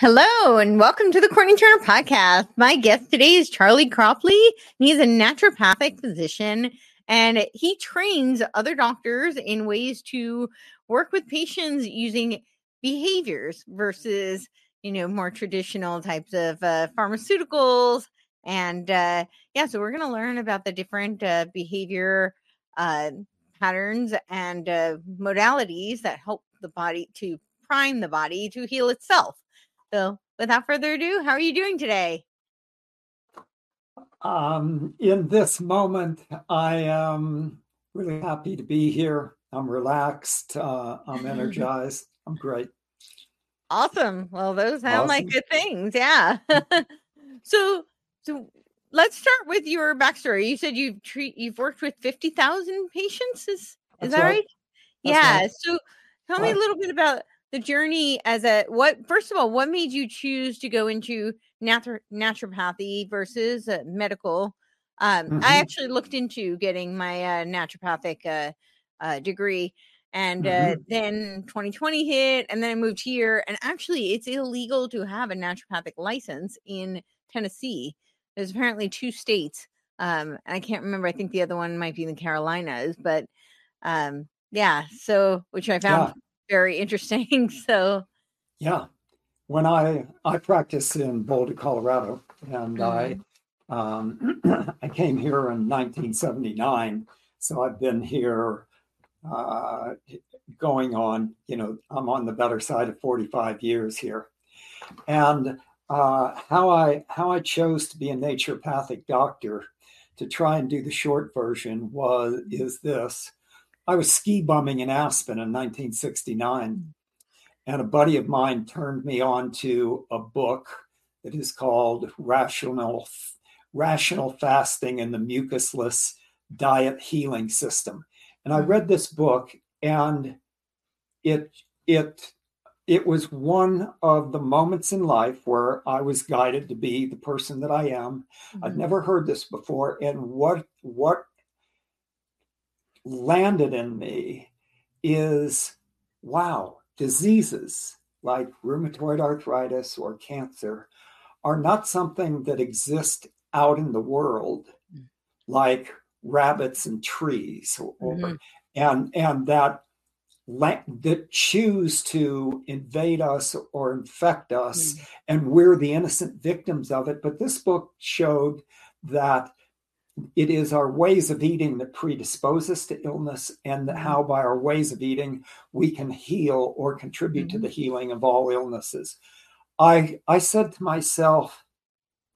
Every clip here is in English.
Hello and welcome to the Courtenay Turner podcast. My guest today is Charley Cropley. He's a naturopathic physician and he trains other doctors in ways to work with patients using behaviors versus, you know, more traditional types of uh, pharmaceuticals. And uh, yeah, so we're going to learn about the different uh, behavior uh, patterns and uh, modalities that help the body to prime the body to heal itself. So, without further ado, how are you doing today? Um, in this moment, I am really happy to be here. I'm relaxed. Uh, I'm energized. I'm great. Awesome. Well, those sound awesome. like good things. Yeah. so, so let's start with your backstory. You said you've treat you've worked with fifty thousand patients. Is is that right? right? yeah. Right. So, tell me a little bit about the journey as a what first of all what made you choose to go into natu- naturopathy versus uh, medical um, mm-hmm. i actually looked into getting my uh, naturopathic uh, uh degree and uh, mm-hmm. then 2020 hit and then i moved here and actually it's illegal to have a naturopathic license in tennessee there's apparently two states um, i can't remember i think the other one might be in the carolinas but um, yeah so which i found yeah very interesting. So, yeah, when I I practice in Boulder, Colorado, and mm-hmm. I um, I came here in 1979, so I've been here uh, going on. You know, I'm on the better side of 45 years here, and uh, how I how I chose to be a naturopathic doctor to try and do the short version was is this I was ski bumming in Aspen in 1969, and a buddy of mine turned me on to a book that is called Rational Rational Fasting and the Mucusless Diet Healing System. And I read this book, and it it it was one of the moments in life where I was guided to be the person that I am. Mm-hmm. I'd never heard this before, and what what landed in me is wow, diseases like rheumatoid arthritis or cancer are not something that exist out in the world mm. like rabbits and trees or, mm-hmm. and and that that choose to invade us or infect us mm-hmm. and we're the innocent victims of it but this book showed that it is our ways of eating that predispose us to illness and mm-hmm. how by our ways of eating we can heal or contribute mm-hmm. to the healing of all illnesses i i said to myself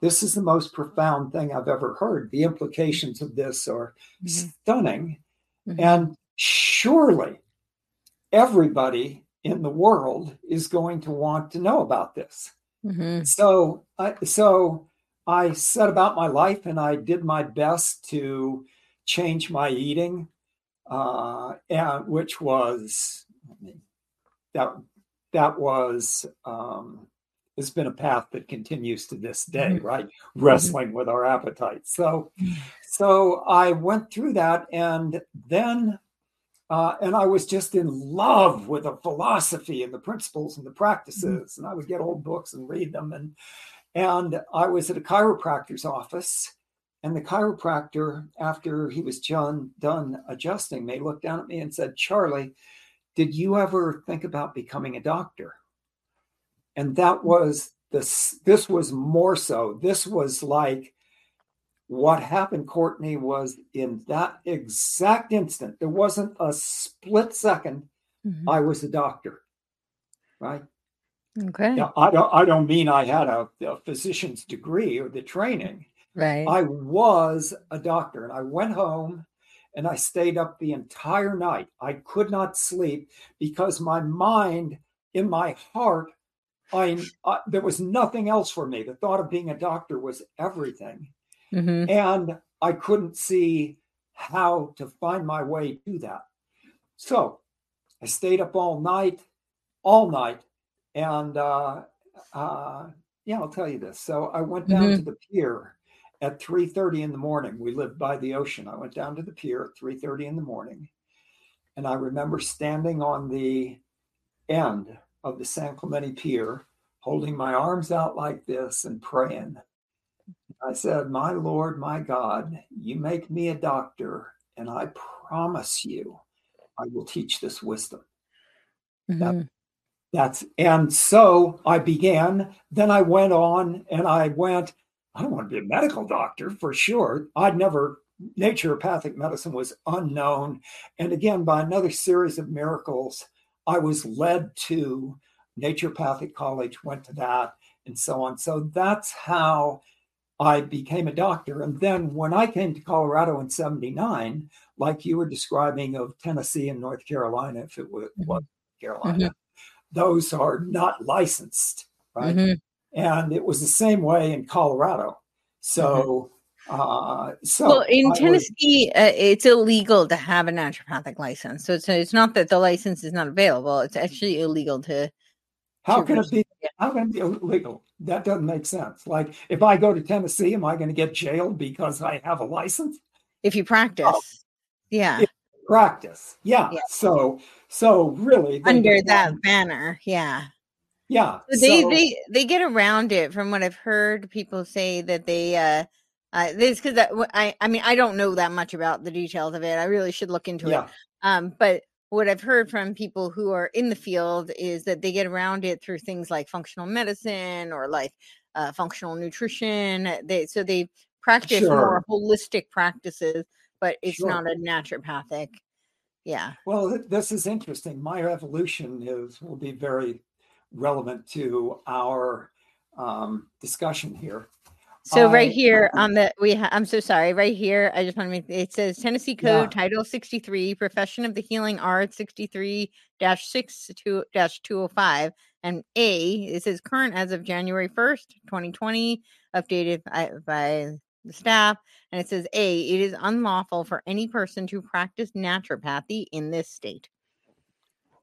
this is the most profound thing i've ever heard the implications of this are mm-hmm. stunning mm-hmm. and surely everybody in the world is going to want to know about this mm-hmm. so so I set about my life and I did my best to change my eating, uh, and which was that that was um, has been a path that continues to this day, mm-hmm. right? Mm-hmm. Wrestling with our appetites. So, so I went through that, and then. Uh, and I was just in love with the philosophy and the principles and the practices. Mm-hmm. And I would get old books and read them. And and I was at a chiropractor's office, and the chiropractor, after he was done, done adjusting me, looked down at me and said, Charley, did you ever think about becoming a doctor? And that was this, this was more so. This was like what happened, Courtenay, was in that exact instant, there wasn't a split 2nd mm-hmm. I was a doctor, right? Okay. Now, I don't. I don't mean I had a, a physician's degree or the training. Right. I was a doctor, and I went home, and I stayed up the entire night. I could not sleep because my mind, in my heart, I, I there was nothing else for me. The thought of being a doctor was everything, mm-hmm. and I couldn't see how to find my way to that. So I stayed up all night, all night and uh, uh, yeah, I'll tell you this. So I went down mm-hmm. to the pier at 3:30 in the morning. We lived by the ocean. I went down to the pier at 3:30 in the morning, and I remember standing on the end of the San Clemente Pier, holding my arms out like this and praying. I said, My Lord, my God, you make me a doctor, and I promise you, I will teach this wisdom. Mm-hmm. That, that's and so I began. Then I went on and I went, I don't want to be a medical doctor for sure. I'd never naturopathic medicine was unknown. And again, by another series of miracles, I was led to naturopathic college, went to that, and so on. So that's how I became a doctor. And then when I came to Colorado in 79, like you were describing of Tennessee and North Carolina, if it was, mm-hmm. Carolina, mm-hmm. Those are not licensed, right? Mm-hmm. And it was the same way in Colorado. So, mm-hmm. uh, so well, in I Tennessee, uh, it's illegal to have a naturopathic license. So it's, it's not that the license is not available; it's actually illegal to. How to can it be? How can it be illegal? That doesn't make sense. Like, if I go to Tennessee, am I going to get jailed because I have a license? If you practice, oh. yeah. If practice, yeah. yeah. So, so really, under that banner, yeah. Yeah. So they so, they they get around it from what I've heard people say that they uh uh this because I I mean I don't know that much about the details of it. I really should look into yeah. it. Um but what I've heard from people who are in the field is that they get around it through things like functional medicine or like uh, functional nutrition. They so they practice sure. more holistic practices, but it's sure. not a naturopathic. Yeah. Well, this is interesting. My evolution is will be very relevant to our um, discussion here. So right here on the we ha- I'm so sorry right here I just want to make it says Tennessee Code yeah. Title 63 Profession of the Healing Arts 63 6 205 and A it says current as of January 1st 2020 updated by, by the staff and it says A it is unlawful for any person to practice naturopathy in this state.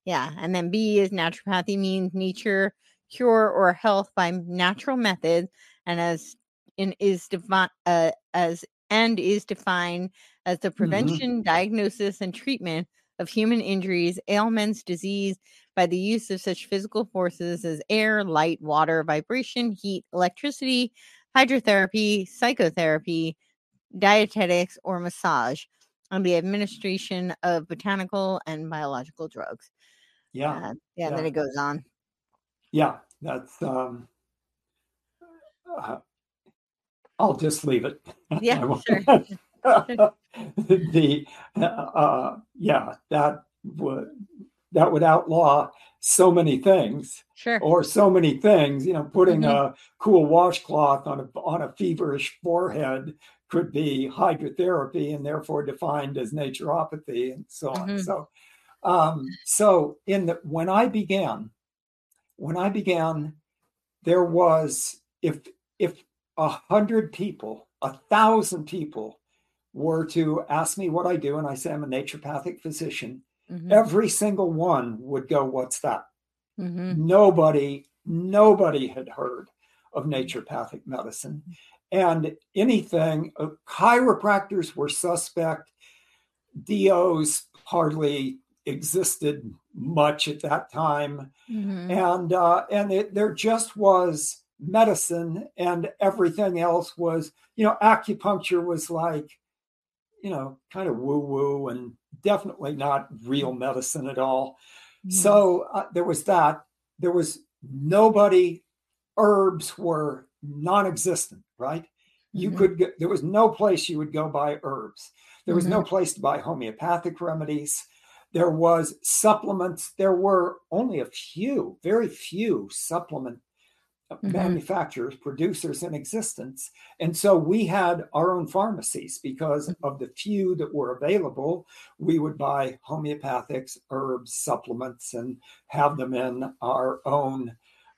Yeah. And then B is naturopathy means nature, cure, or health by natural methods, and as in is defined uh, as and is defined as the mm-hmm. prevention, mm-hmm. diagnosis, and treatment of human injuries, ailments, disease by the use of such physical forces as air, light, water, vibration, heat, electricity, hydrotherapy, psychotherapy, dietetics, or massage, and the administration of botanical and biological drugs. Yeah. Uh, yeah. yeah. Then it goes on. Yeah. That's, um, uh, I'll just leave it. Yeah. sure. the, uh, yeah, that would, that would outlaw so many things sure or so many things you know putting mm-hmm. a cool washcloth on a on a feverish forehead could be hydrotherapy and therefore defined as naturopathy and so on mm-hmm. so um, so in the when I began, when I began, there was if if a hundred people, a thousand people were to ask me what I do, and I say I'm a naturopathic physician, mm-hmm. every single one would go, "What's that?" Mm-hmm. Nobody, nobody had heard of naturopathic medicine, and anything. Uh, chiropractors were suspect. DOs hardly existed much at that time, mm-hmm. and uh, and it, there just was medicine, and everything else was you know acupuncture was like you know kind of woo woo and definitely not real medicine at all. Mm-hmm. So uh, there was that. There was nobody. Herbs were non-existent, right? You mm-hmm. could get, there was no place you would go buy herbs. There was no mm-hmm. place to buy homeopathic remedies. There was supplements. There were only a few, very few supplement mm-hmm. manufacturers, producers in existence. And so we had our own pharmacies because mm-hmm. of the few that were available. We would buy homeopathics, herbs, supplements, and have them in our own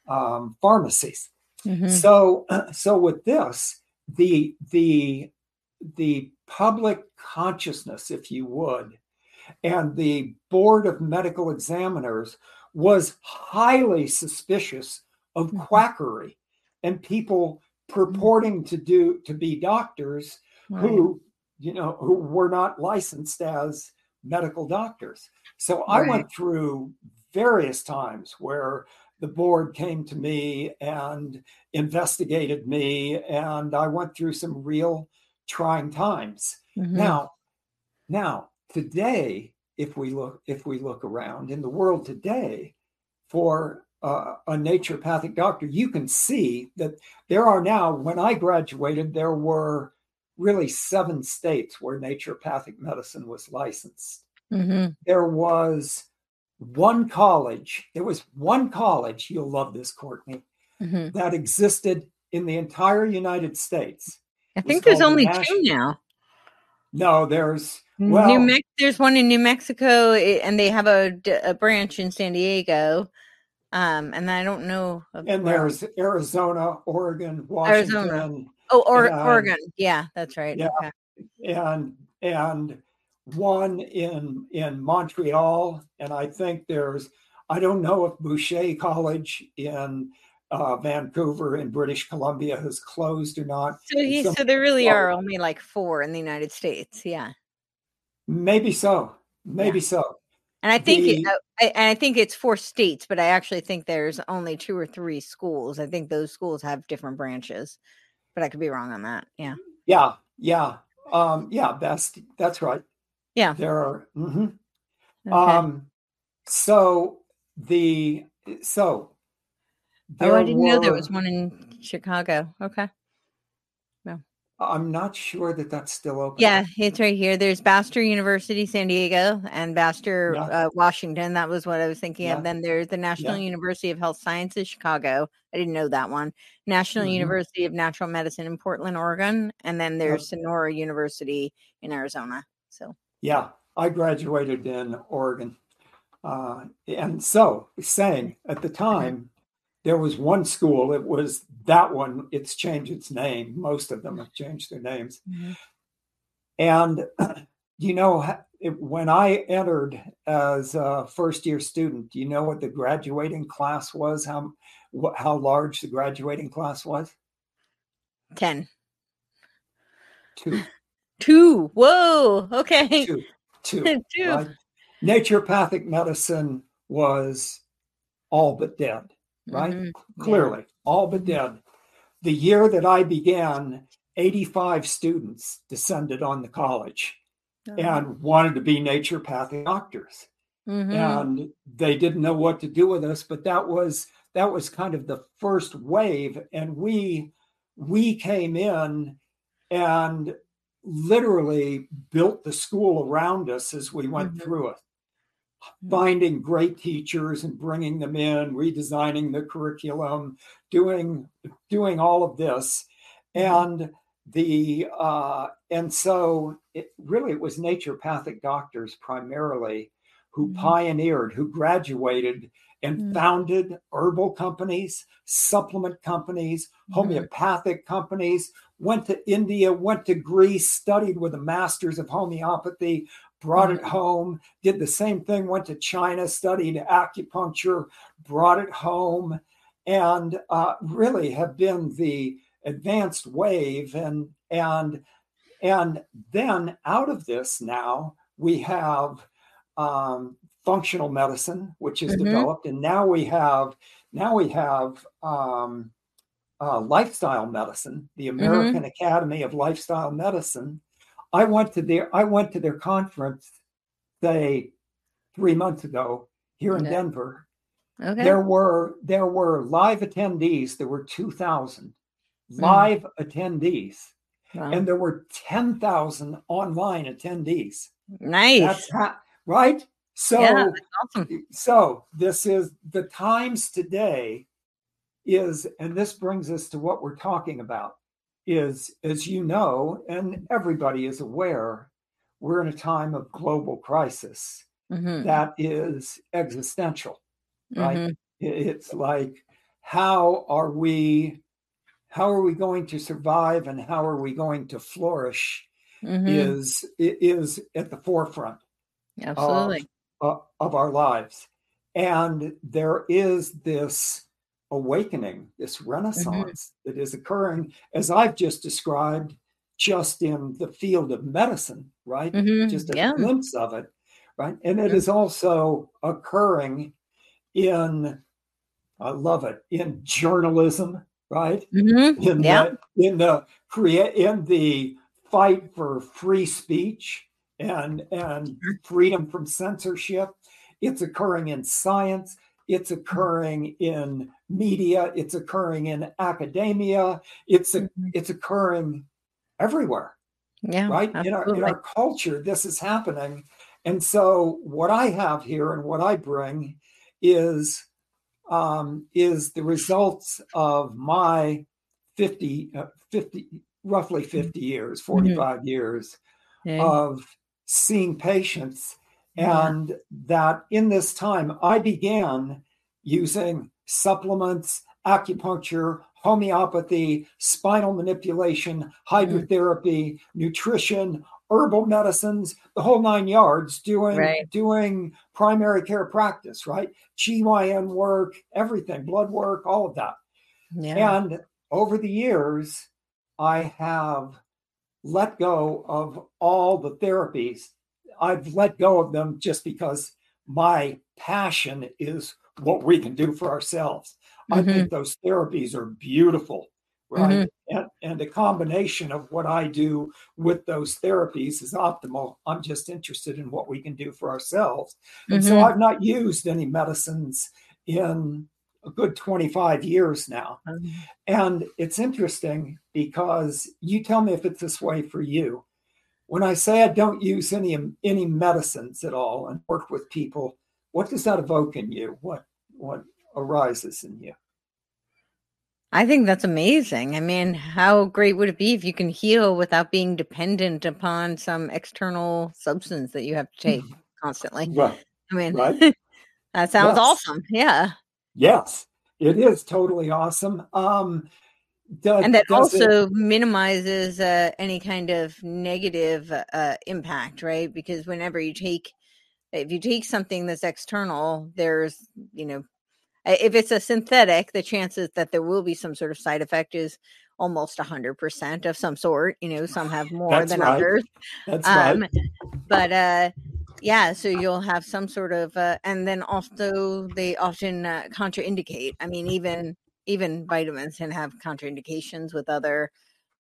um, pharmacies. Mm-hmm. So, so with this, the the the public consciousness, if you would, and the board of medical examiners was highly suspicious of mm-hmm. quackery and people purporting to do to be doctors right. who you know who were not licensed as medical doctors so i right. went through various times where the board came to me and investigated me, and I went through some real trying times. Mm-hmm. Now, now today, if we look if we look around in the world today, for uh, a naturopathic doctor, you can see that there are now. When I graduated, there were really seven states where naturopathic medicine was licensed. Mm-hmm. There was one college, there was one college, you'll love this, Courtenay, mm-hmm. that existed in the entire United States. I think there's only two now. No, there's well, New Me- there's one in New Mexico, eh, and they have a, a branch in San Diego. Um, and I don't know. And there's Arizona, Oregon, Washington. Arizona. Oh, or, and, Oregon. Yeah, that's right. Yeah, okay. and and one in in Montreal, and I think there's I don't know if Boucher College in uh, Vancouver in British Columbia has closed or not. So, he, so there really are only like four in the United States. Yeah, maybe so. Maybe yeah. so. And I think the, it, uh, I, I think it's four states, but I actually think there's only two or three schools. I think those schools have different branches, but I could be wrong on that. Yeah. Yeah. Yeah. Um, yeah. That's that's right. Yeah. There are. Mm-hmm. Okay. Um, so the so. oh, I didn't were, know there was one in Chicago. Okay. I'm not sure that that's still open. Yeah, it's right here. There's Bastyr University, San Diego, and Bastyr, yeah. uh, Washington. That was what I was thinking yeah. of. Then there's the National yeah. University of Health Sciences, Chicago. I didn't know that one. National mm-hmm. University of Natural Medicine in Portland, Oregon, and then there's Sonora University in Arizona. So yeah, I graduated in Oregon. Uh, and so, saying at the time, there was one school, it was that one, it's changed its name. Most of them have changed their names. Mm-hmm. And, you know, it, when I entered as a first year student, do you know what the graduating class was? How, what, how large the graduating class was? 10. Two. Two. Whoa. Okay. Two. Two. Two. Right? Naturopathic medicine was all but dead, right? Mm-hmm. Clearly, yeah. all but dead. The year that I began, 85 students descended on the college oh. and wanted to be naturopathic doctors. Mm-hmm. And they didn't know what to do with us, but that was that was kind of the first wave and we we came in and literally built the school around us as we went mm-hmm. through it. Finding great teachers and bringing them in redesigning the curriculum doing doing all of this mm-hmm. and the uh, and so it really it was naturopathic doctors primarily who mm-hmm. pioneered who graduated and mm-hmm. founded herbal companies supplement companies mm-hmm. homeopathic companies went to India, went to Greece, studied with the masters of homeopathy, brought it mm-hmm. home, did the same thing, went to China, studied acupuncture, brought it home, and uh, really have been the advanced wave. And and and then out of this now we have um, functional medicine, which is mm-hmm. developed, and now we have now we have um, uh, lifestyle medicine, the mm-hmm. American mm-hmm. Academy of Lifestyle Medicine. I went to their I went to their conference, say three months ago here in okay. Denver. Okay. There were there were live attendees. There were two thousand hmm. live mm. attendees, wow. and there were ten thousand online attendees. Nice, ha- right? So, yeah, awesome. so this is the times today is, and this brings us to what we're talking about, is as you know, and everybody is aware, we're in a time of global crisis mm-hmm. that is existential, right? Mm-hmm. It's like, how are we? How are we going to survive, and how are we going to flourish? Mm-hmm. Is is at the forefront, absolutely, of, uh, of our lives, and there is this awakening, this mm-hmm. renaissance mm-hmm. that is occurring, as I've just described, just in the field of medicine, right? Mm-hmm. Just a yeah. glimpse of it, right? And it is also occurring in I love it in journalism, right? Mm-hmm. In yeah. the in the create in the fight for free speech and and freedom from censorship. It's occurring in science. It's occurring in media. It's occurring in academia. It's a, mm-hmm. it's occurring everywhere. Yeah, right in our in our culture, this is happening. And so, what I have here and what I bring is um, is the results of my 50, uh, 50 roughly 50 years, mm-hmm. 45 mm-hmm. years okay. of seeing patients. And that in this time, I began using supplements, acupuncture, homeopathy, spinal manipulation, mm-hmm. hydrotherapy, nutrition, herbal medicines, the whole nine yards, doing right. doing primary care practice, right? GYN work, everything, blood work, all of that. Yeah. And over the years, I have let go of all the therapies. I've let go of them just because my passion is what we can do for ourselves. Mm-hmm. I think those therapies are beautiful, right? Mm-hmm. And, and a combination of what I do with those therapies is optimal. I'm just interested in what we can do for ourselves. And mm-hmm. so I've not used any medicines in a good 25 years now. Mm-hmm. And it's interesting because you tell me if it's this way for you. When I say I don't use any any medicines at all and work with people, what does that evoke in you? What what arises in you? I think that's amazing. I mean, how great would it be if you can heal without being dependent upon some external substance that you have to take constantly? Right. I mean, right? that sounds yes. awesome. Yeah. Yes, it is totally awesome. Um, does, and that also it... minimizes uh, any kind of negative uh, impact, right? Because whenever you take, if you take something that's external, there's, you know, if it's a synthetic, the chances that there will be some sort of side effect is almost a 100% of some sort. You know, some have more That's than right. others. That's um, right. But uh, yeah, so you'll have some sort of, uh, and then also they often uh, contraindicate. I mean, even even vitamins can have contraindications with other,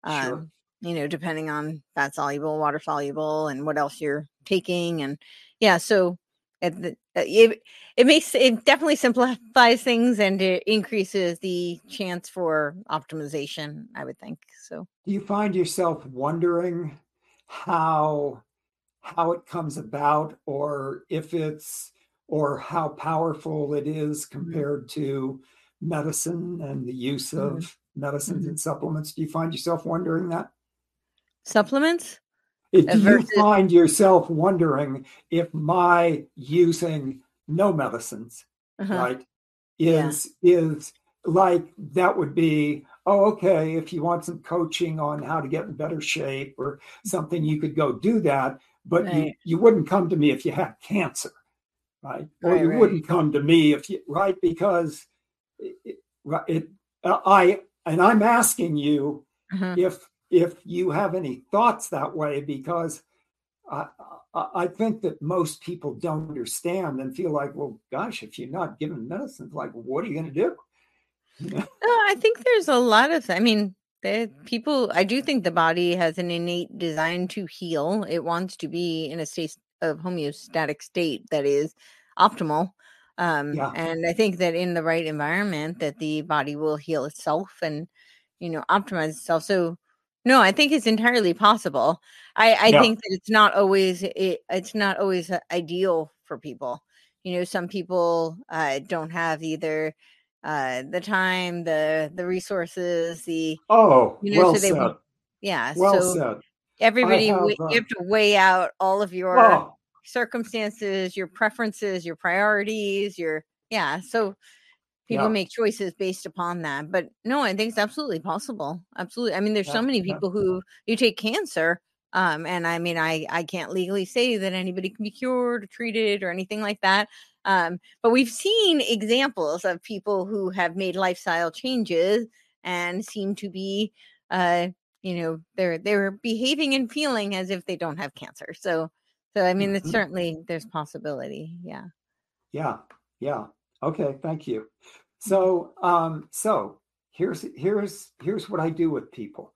um, sure. you know, depending on fat soluble, water soluble, and what else you're taking, and yeah, so it, uh, it, it makes it definitely simplifies things and it increases the chance for optimization. I would think so. Do you find yourself wondering how how it comes about or if it's or how powerful it is mm-hmm. compared to medicine and the use of mm-hmm. medicines mm-hmm. and supplements do you find yourself wondering that supplements if do versus- you find yourself wondering if my using no medicines uh-huh. right is yeah. is like that would be oh okay if you want some coaching on how to get in better shape or something you could go do that but right. you, you wouldn't come to me if you had cancer right or right, you right. wouldn't come to me if you right because it, it i and i'm asking you uh-huh. if if you have any thoughts that way because I, I think that most people don't understand and feel like well gosh if you're not given medicine like what are you going to do? No, i think there's a lot of i mean the people i do think the body has an innate design to heal. It wants to be in a state of homeostatic state that is optimal um, yeah. and i think that in the right environment that the body will heal itself and you know optimize itself so no i think it's entirely possible i i yeah. think that it's not always it, it's not always uh, ideal for people you know some people uh, don't have either uh the time the the resources the oh you know well so they said. yeah well so said. everybody have, uh, you have to weigh out all of your. Circumstances your preferences your priorities your yeah so people yeah. make choices based upon that but no i think it's absolutely possible absolutely i mean there's yeah. so many people who you take cancer um and i mean i i can't legally say that anybody can be cured or treated or anything like that um, but we've seen examples of people who have made lifestyle changes and seem to be, uh, you know, they're they're behaving and feeling as if they don't have cancer. So, so I mean, it's mm-hmm. certainly there's possibility. Yeah. Yeah. Yeah. Okay. Thank you. So, um, so here's here's here's what I do with people.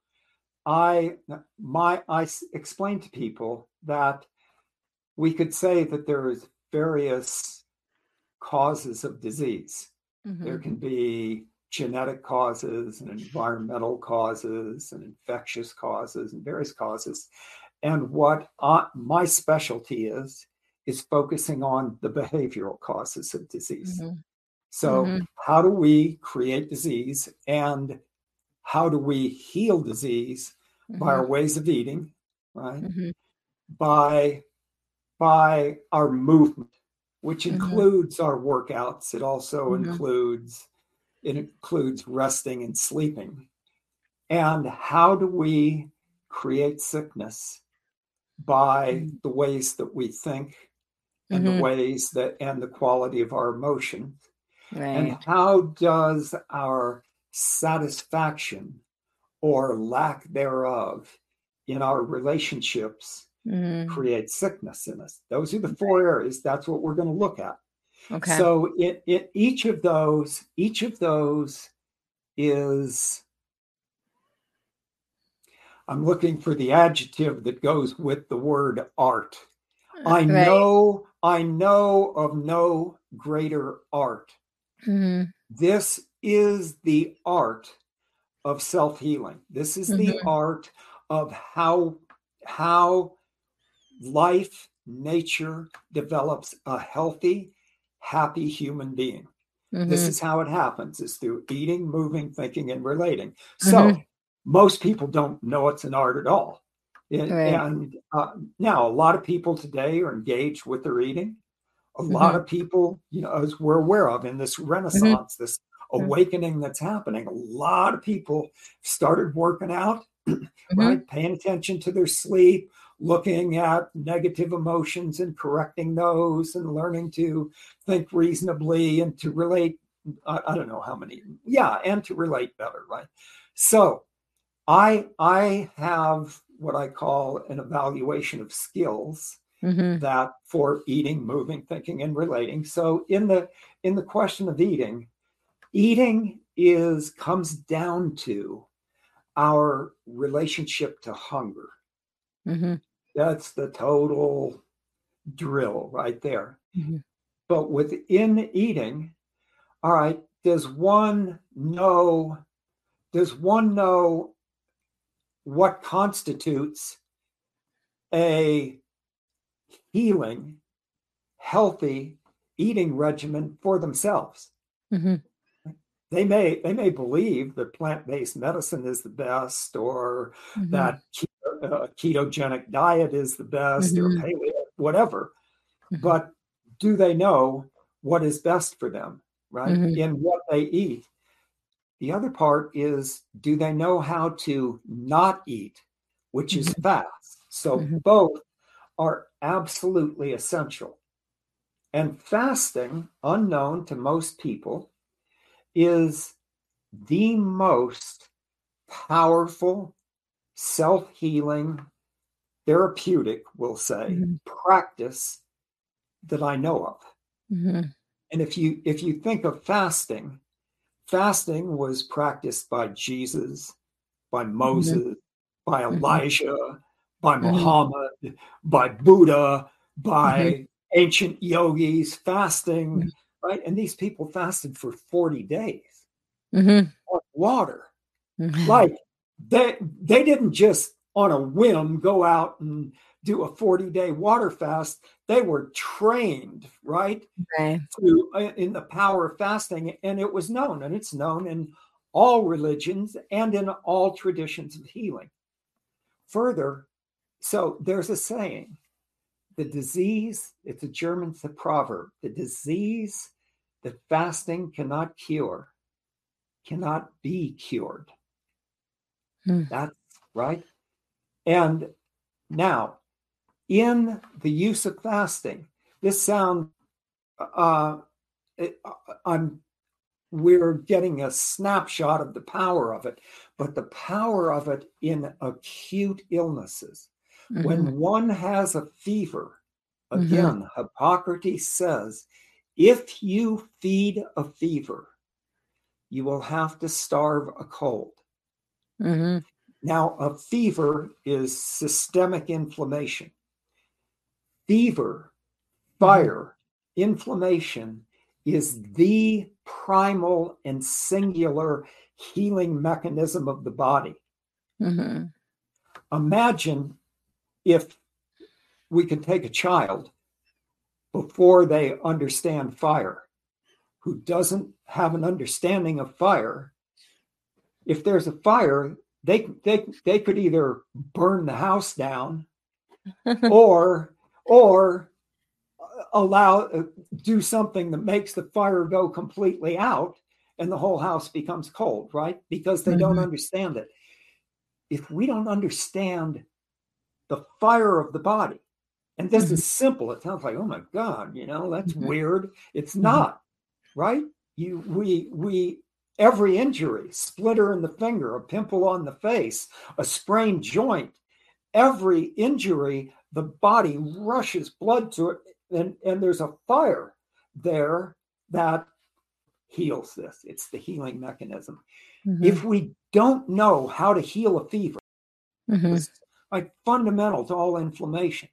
I my I explain to people that we could say that there's various causes of disease. Mm-hmm. There can be genetic causes and environmental causes and infectious causes and various causes. And what I, my specialty is, is focusing on the behavioral causes of disease. Mm-hmm. So, mm-hmm. how do we create disease and how do we heal disease mm-hmm. by our ways of eating, right? Mm-hmm. By by our movement, which mm-hmm. includes our workouts. It also mm-hmm. includes it includes resting and sleeping. And how do we create sickness by mm-hmm. the ways that we think and mm-hmm. the ways that and the quality of our emotion Right. And how does our satisfaction or lack thereof in our relationships mm. create sickness in us? Those are the four areas. That's what we're going to look at. Okay. So it, it each of those, each of those is I'm looking for the adjective that goes with the word art. I right. know, I know of no greater art. Mm-hmm. This is the art of self-healing. This is mm-hmm. the art of how how life, nature develops a healthy, happy human being. Mm-hmm. This is how it happens is through eating, moving, thinking, and relating. So mm-hmm. Most people don't know it's an art at all. And, right. and uh, now a lot of people today are engaged with their eating. A mm-hmm. lot of people, you know, as we're aware of in this mm-hmm. renaissance, this awakening that's happening, a lot of people started working out, mm-hmm. right? Paying attention to their sleep, looking at negative emotions and correcting those and learning to think reasonably and to relate I, I, don't know how many yeah and to relate better right so i i have what i call an evaluation of skills mm-hmm. that for eating moving thinking and relating so in the in the question of eating eating is comes down to our relationship to hunger Mm-hmm. That's the total drill right there. Mm-hmm. But within eating, all right, does one know? Does one know what constitutes a healing, healthy eating regimen for themselves? Mm-hmm they may they may believe that plant-based medicine is the best or mm-hmm. that keto, uh, ketogenic diet is the best mm-hmm. or paleo whatever mm-hmm. but do they know what is best for them right mm-hmm. in what they eat the other part is do they know how to not eat which is mm-hmm. fast so mm-hmm. both are absolutely essential and fasting unknown to most people is the most powerful, self healing, therapeutic, we'll say, mm-hmm. practice that I know of. Mm-hmm. And if you if you think of fasting, fasting was practiced by Jesus, by mm-hmm. Moses, mm-hmm. by Elijah, by mm-hmm. Muhammad, by Buddha, by mm-hmm. ancient yogis. Fasting right? And these people fasted for 40 days mm-hmm. on water. Mm-hmm. Like they they didn't just on a whim go out and do a 40 day water fast. They were trained, right? Okay. To, uh, in the power of fasting. And it was known, and it's known in all religions and in all traditions of healing. Further, so there's a saying the disease, it's a German proverb, the disease that fasting cannot cure, cannot be cured. Hmm. That's right. And now, in the use of fasting, this sound, uh, it, uh, I'm, we're getting a snapshot of the power of it, but the power of it in acute illnesses. Mm-hmm. When one has a fever, mm-hmm. again, mm-hmm. Hippocrates says if you feed a fever, you will have to starve a cold. Mm-hmm. Now, a fever is systemic inflammation. Fever, fire, inflammation is the primal and singular healing mechanism of the body. Mm-hmm. Imagine if we could take a child before they understand fire, who doesn't have an understanding of fire. If there's a fire, they they they could either burn the house down or or allow uh, do something that makes the fire go completely out and the whole house becomes cold right because they mm-hmm. don't understand it if we don't understand the fire of the body and this mm-hmm. is simple it sounds like oh my god you know that's mm-hmm. weird it's mm-hmm. not right you we we every injury splitter in the finger a pimple on the face a sprained joint every injury the body rushes blood to it and and there's a fire there that heals this it's the healing mechanism mm-hmm. if we don't know how to heal a fever mm-hmm. it's like fundamental to all inflammations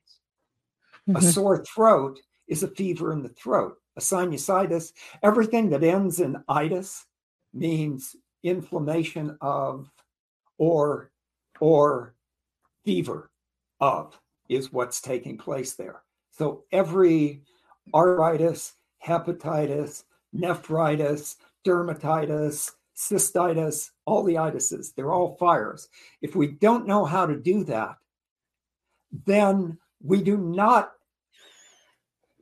mm-hmm. a sore throat is a fever in the throat a sinusitis everything that ends in itis means inflammation of or or fever of is what's taking place there so every arthritis, hepatitis, nephritis, dermatitis, cystitis, all the itises, they're all fires. If we don't know how to do that, then we do not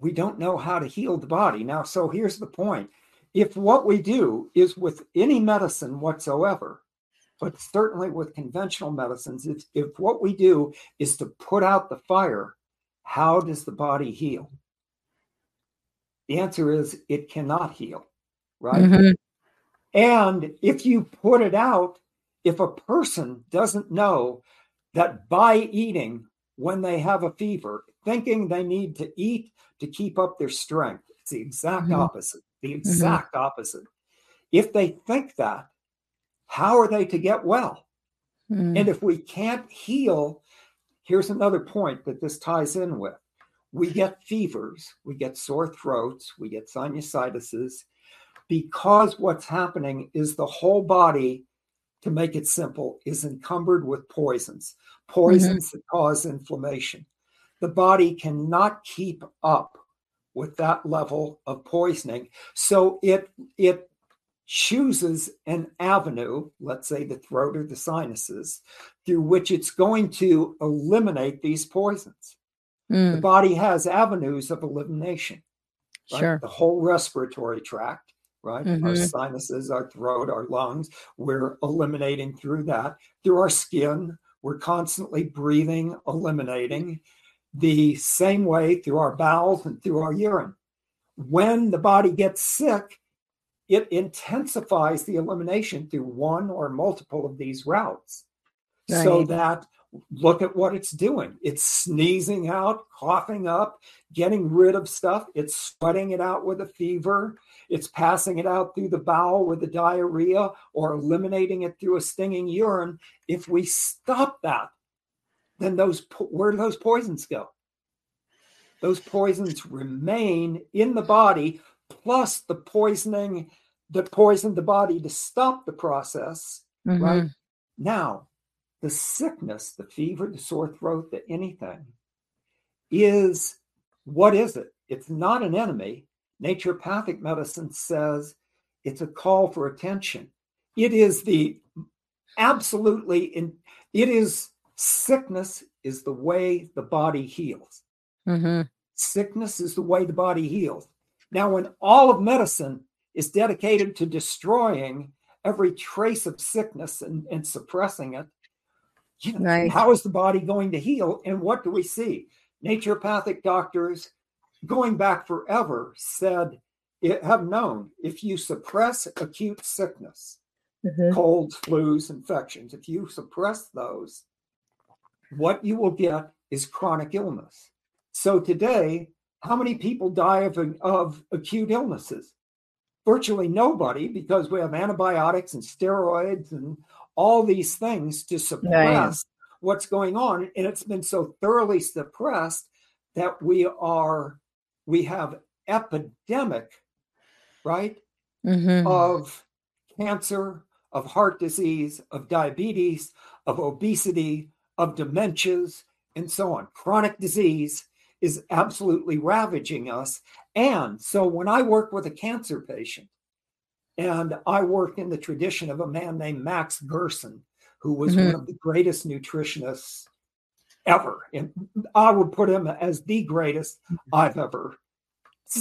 we don't know how to heal the body. Now, so here's the point. If what we do is with any medicine whatsoever, but certainly with conventional medicines, if, if what we do is to put out the fire, how does the body heal? The answer is it cannot heal, right? Mm-hmm. And if you put it out, if a person doesn't know that by eating when they have a fever, thinking they need to eat to keep up their strength, it's the exact mm-hmm. opposite. The mm-hmm. exact mm-hmm. opposite. If they think that, how are they to get well? Mm. And if we can't heal Here's another point that this ties in with. We get fevers, we get sore throats, we get sinusitis because what's happening is the whole body, to make it simple, is encumbered with poisons, poisons mm-hmm. that cause inflammation. The body cannot keep up with that level of poisoning. So it it chooses an avenue, let's say the throat or the sinuses, through which it's going to eliminate these poisons. Mm. The body has avenues of elimination. Right? Sure. The whole respiratory tract, right? Mm-hmm. Our sinuses, our throat, our lungs, we're eliminating through that. Through our skin, we're constantly breathing, eliminating. The same way through our bowels and through our urine. When the body gets sick, it intensifies the elimination through one or multiple of these routes. Right. So that look at what it's doing. It's sneezing out, coughing up, getting rid of stuff. It's sweating it out with a fever. It's passing it out through the bowel with a diarrhea or eliminating it through a stinging urine. If we stop that, then those where do those poisons go? Those poisons remain in the body, plus the poisoning that poisoned the body to stop the process, mm-hmm. right? Now, the sickness, the fever, the sore throat, the anything is what is it? It's not an enemy. Naturopathic medicine says it's a call for attention. It is the absolutely in it is sickness is the way the body heals. Mm-hmm. Sickness is the way the body heals. Now, when all of medicine is dedicated to destroying every trace of sickness and, and suppressing it, you know, right. how is the body going to heal? And what do we see? Naturopathic doctors, going back forever, said it, have known if you suppress acute sickness, mm-hmm. colds, flus, infections, if you suppress those, what you will get is chronic illness. So today, how many people die of, of acute illnesses? virtually nobody because we have antibiotics and steroids and all these things to suppress right. what's going on. And it's been so thoroughly suppressed that we are, we have epidemic, right, mm-hmm. of cancer, of heart disease, of diabetes, of obesity, of dementias, and so on. Chronic disease is absolutely ravaging us. And so when I work with a cancer patient, and I work in the tradition of a man named Max Gerson, who was mm-hmm. one of the greatest nutritionists ever. And I would put him as the greatest I've ever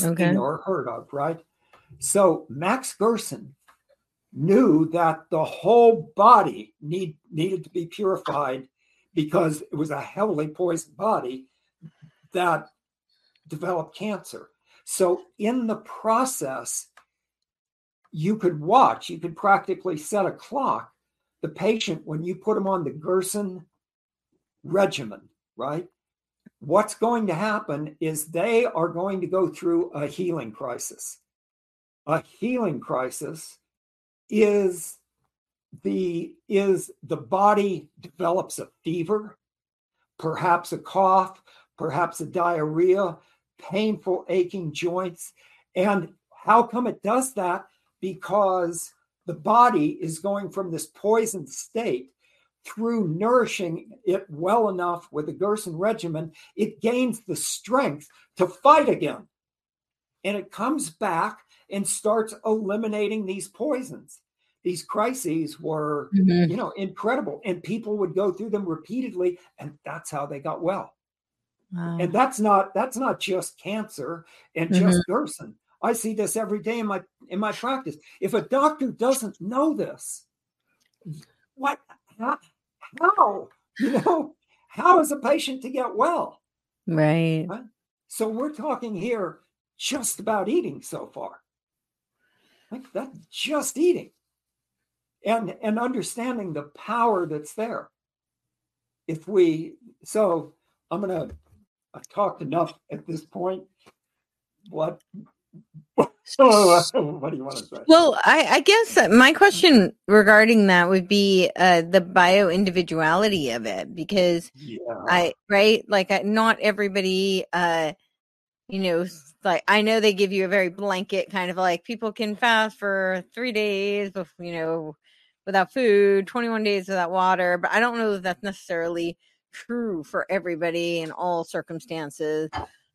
okay. seen or heard of, right? So Max Gerson knew that the whole body need, needed to be purified because it was a heavily poisoned body that developed cancer. So, in the process, you could watch, you could practically set a clock the patient when you put them on the Gerson regimen, right? What's going to happen is they are going to go through a healing crisis. A healing crisis is the is the body develops a fever, perhaps a cough, perhaps a diarrhea, painful aching joints. And how come it does that? Because the body is going from this poisoned state through nourishing it well enough with the Gerson regimen, it gains the strength to fight again. And it comes back and starts eliminating these poisons these crises were mm-hmm. you know incredible and people would go through them repeatedly and that's how they got well wow. and that's not that's not just cancer and mm-hmm. just gerson i see this every day in my in my practice. If a doctor doesn't know this what how, how you know how is a patient to get well? Right, right? so we're talking here just about eating so far. Like that just eating. And and understanding the power that's there. If we so i'm gonna i've talked enough at this point what what do you want to say well i i guess my question regarding that would be uh the bio individuality of it because yeah. i right like not everybody uh you know like I know they give you a very blanket kind of like people can fast for three days, before, you know, without food, 21 days without water. But I don't know that that's necessarily true for everybody in all circumstances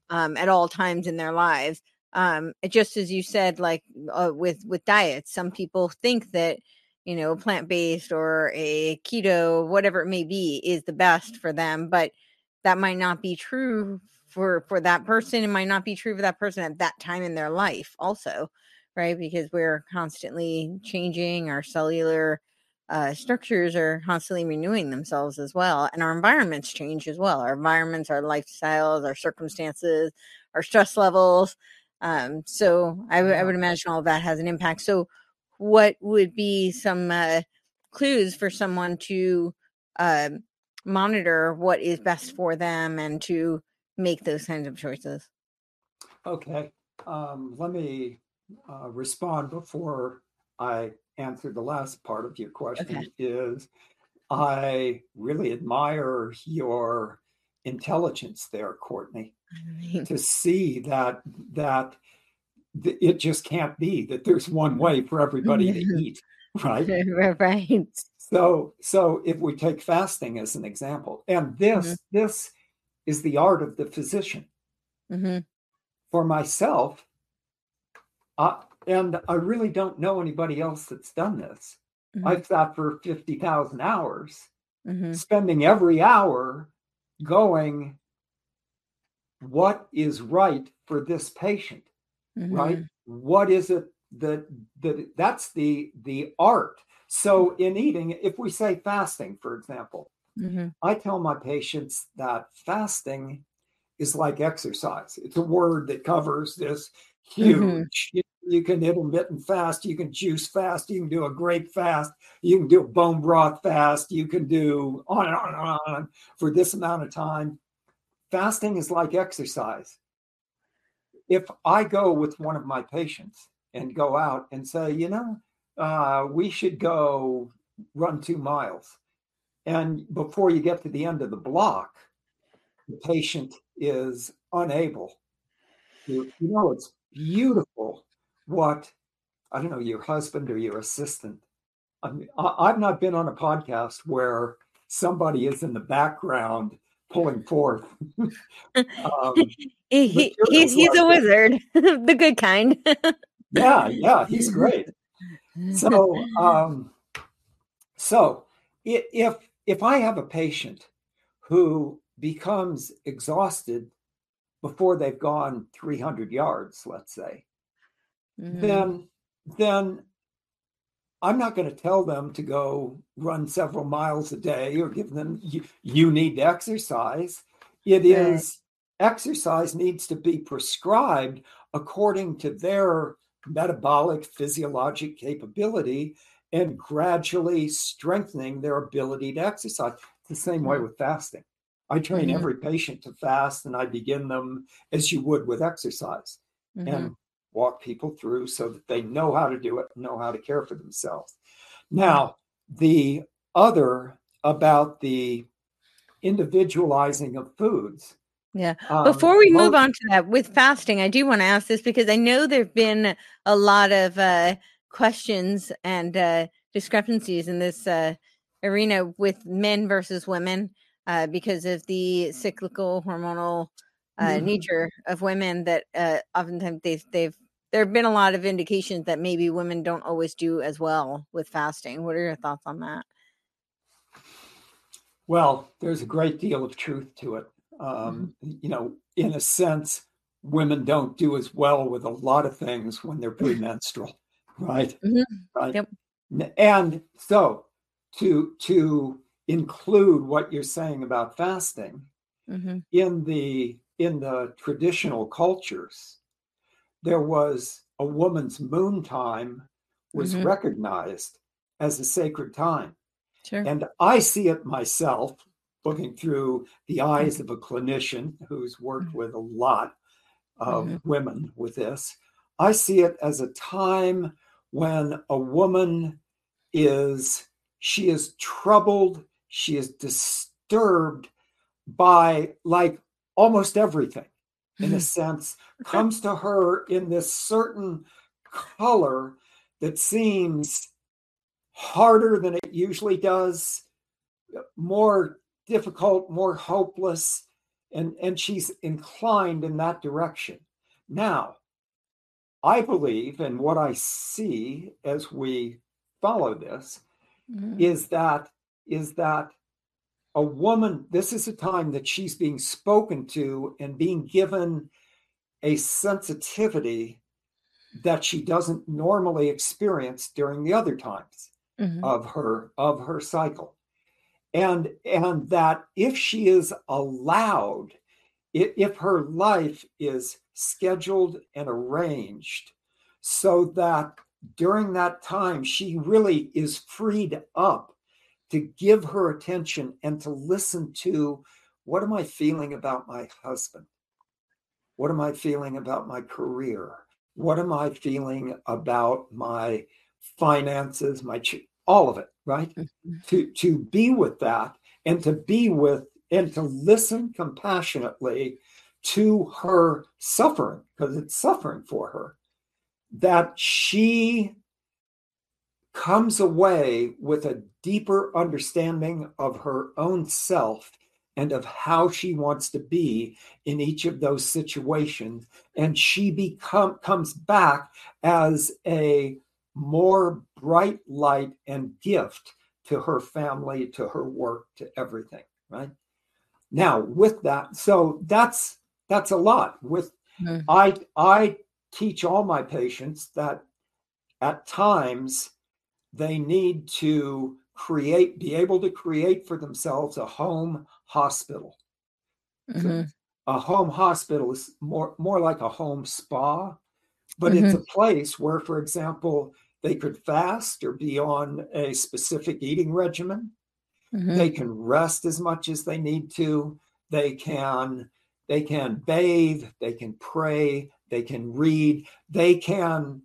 um, at all times in their lives. Um, just as you said, like uh, with with diets, some people think that you know plant based or a keto, whatever it may be, is the best for them, but that might not be true for for that person. It might not be true for that person at that time in their life, also right? Because we're constantly changing our cellular uh, structures are constantly renewing themselves as well, and our environments change as well. Our environments, our lifestyles, our circumstances, our stress levels. Um, so I, w- I would imagine all of that has an impact. So, what would be some uh, clues for someone to uh, monitor what is best for them and to make those kinds of choices? Okay, um, let me uh, respond before I answer the last part of your question. Okay. Is I really admire your intelligence there, Courtenay, to see that that it just can't be that there's one way for everybody to eat, right? Right. So so if we take fasting as an example, and this mm-hmm. this is the art of the physician. Mm-hmm. For myself, I, and I really don't know anybody else that's done this. Mm-hmm. I've sat for 50,000 hours, mm-hmm. spending every hour going, what is right for this patient? Mm-hmm. Right? What is it that, that that's the the art. So in eating, if we say fasting, for example, mm-hmm. I tell my patients that fasting is like exercise. It's a word that covers this mm-hmm. huge, mm-hmm you can intermittent fast, you can juice fast, you can do a grape fast, you can do a bone broth fast, you can do on and on and on for this amount of time. Fasting is like exercise. If I go with one of my patients and go out and say, you know, uh, we should go run two miles. And before you get to the end of the block, the patient is unable you know, it's beautiful what, I don't know, your husband or your assistant. I mean, I've not been on a podcast where somebody is in the background pulling forth. um, he, he, he's he's a wizard, the good kind. yeah, yeah, he's great. So, um, so if if I have a patient who becomes exhausted before they've gone 300 yards, let's say, mm-hmm. then then I'm not going to tell them to go run several miles a day or give them you, you need to exercise. It is exercise needs to be prescribed according to their metabolic physiologic capability and gradually strengthening their ability to exercise. the same way mm-hmm. with fasting. I train mm-hmm. every patient to fast and I begin them as you would with exercise. Mm-hmm. And walk people through so that they know how to do it, know how to care for themselves. Now, the other about the individualizing of foods. Yeah. Um, Before we move on to that with fasting, I do want to ask this because I know there've been a lot of uh, questions and uh, discrepancies in this uh, arena with men versus women uh, because of the cyclical hormonal uh, mm-hmm. nature of women that uh, oftentimes they've, they've there have been a lot of indications that maybe women don't always do as well with fasting. What are your thoughts on that? Well, there's a great deal of truth to it. Um, mm-hmm. You know, in a sense, women don't do as well with a lot of things when they're premenstrual, right? Mm-hmm. Right. Yep. And so, to to include what you're saying about fasting mm-hmm. in the in the traditional cultures, there was a woman's moon time was mm-hmm. recognized as a sacred time. Sure. And I see it myself looking through the eyes of a clinician who's worked mm-hmm. with a lot of mm-hmm. women with this. I see it as a time when a woman is she is troubled, she is disturbed by like almost everything in a sense, comes to her in this certain color that seems harder than it usually does, more difficult, more hopeless, and, and she's inclined in that direction. Now, I believe, and what I see as we follow this, mm-hmm. is that is that a woman, this is a time that she's being spoken to and being given a sensitivity that she doesn't normally experience during the other times mm-hmm. of her of her cycle and and that if she is allowed if, if her life is scheduled and arranged so that during that time she really is freed up to give her attention and to listen to what am I feeling about my husband? What am I feeling about my career? What am I feeling about my finances, my ch- all of it, right? Mm-hmm. To to be with that and to be with and to listen compassionately to her suffering because it's suffering for her that she comes away with a deeper understanding of her own self and of how she wants to be in each of those situations. And she become comes back as a more bright light and gift to her family to her work to everything right? Now with that so that's that's a lot. With mm-hmm. i i teach all my patients that at times they need to create, be able to create for themselves a home hospital. Mm-hmm. So a home hospital is more more like a home spa, but mm-hmm. it's a place where, for example, they could fast or be on a specific eating regimen. Mm-hmm. They can rest as much as they need to. They can they can bathe. They can pray. They can read. They can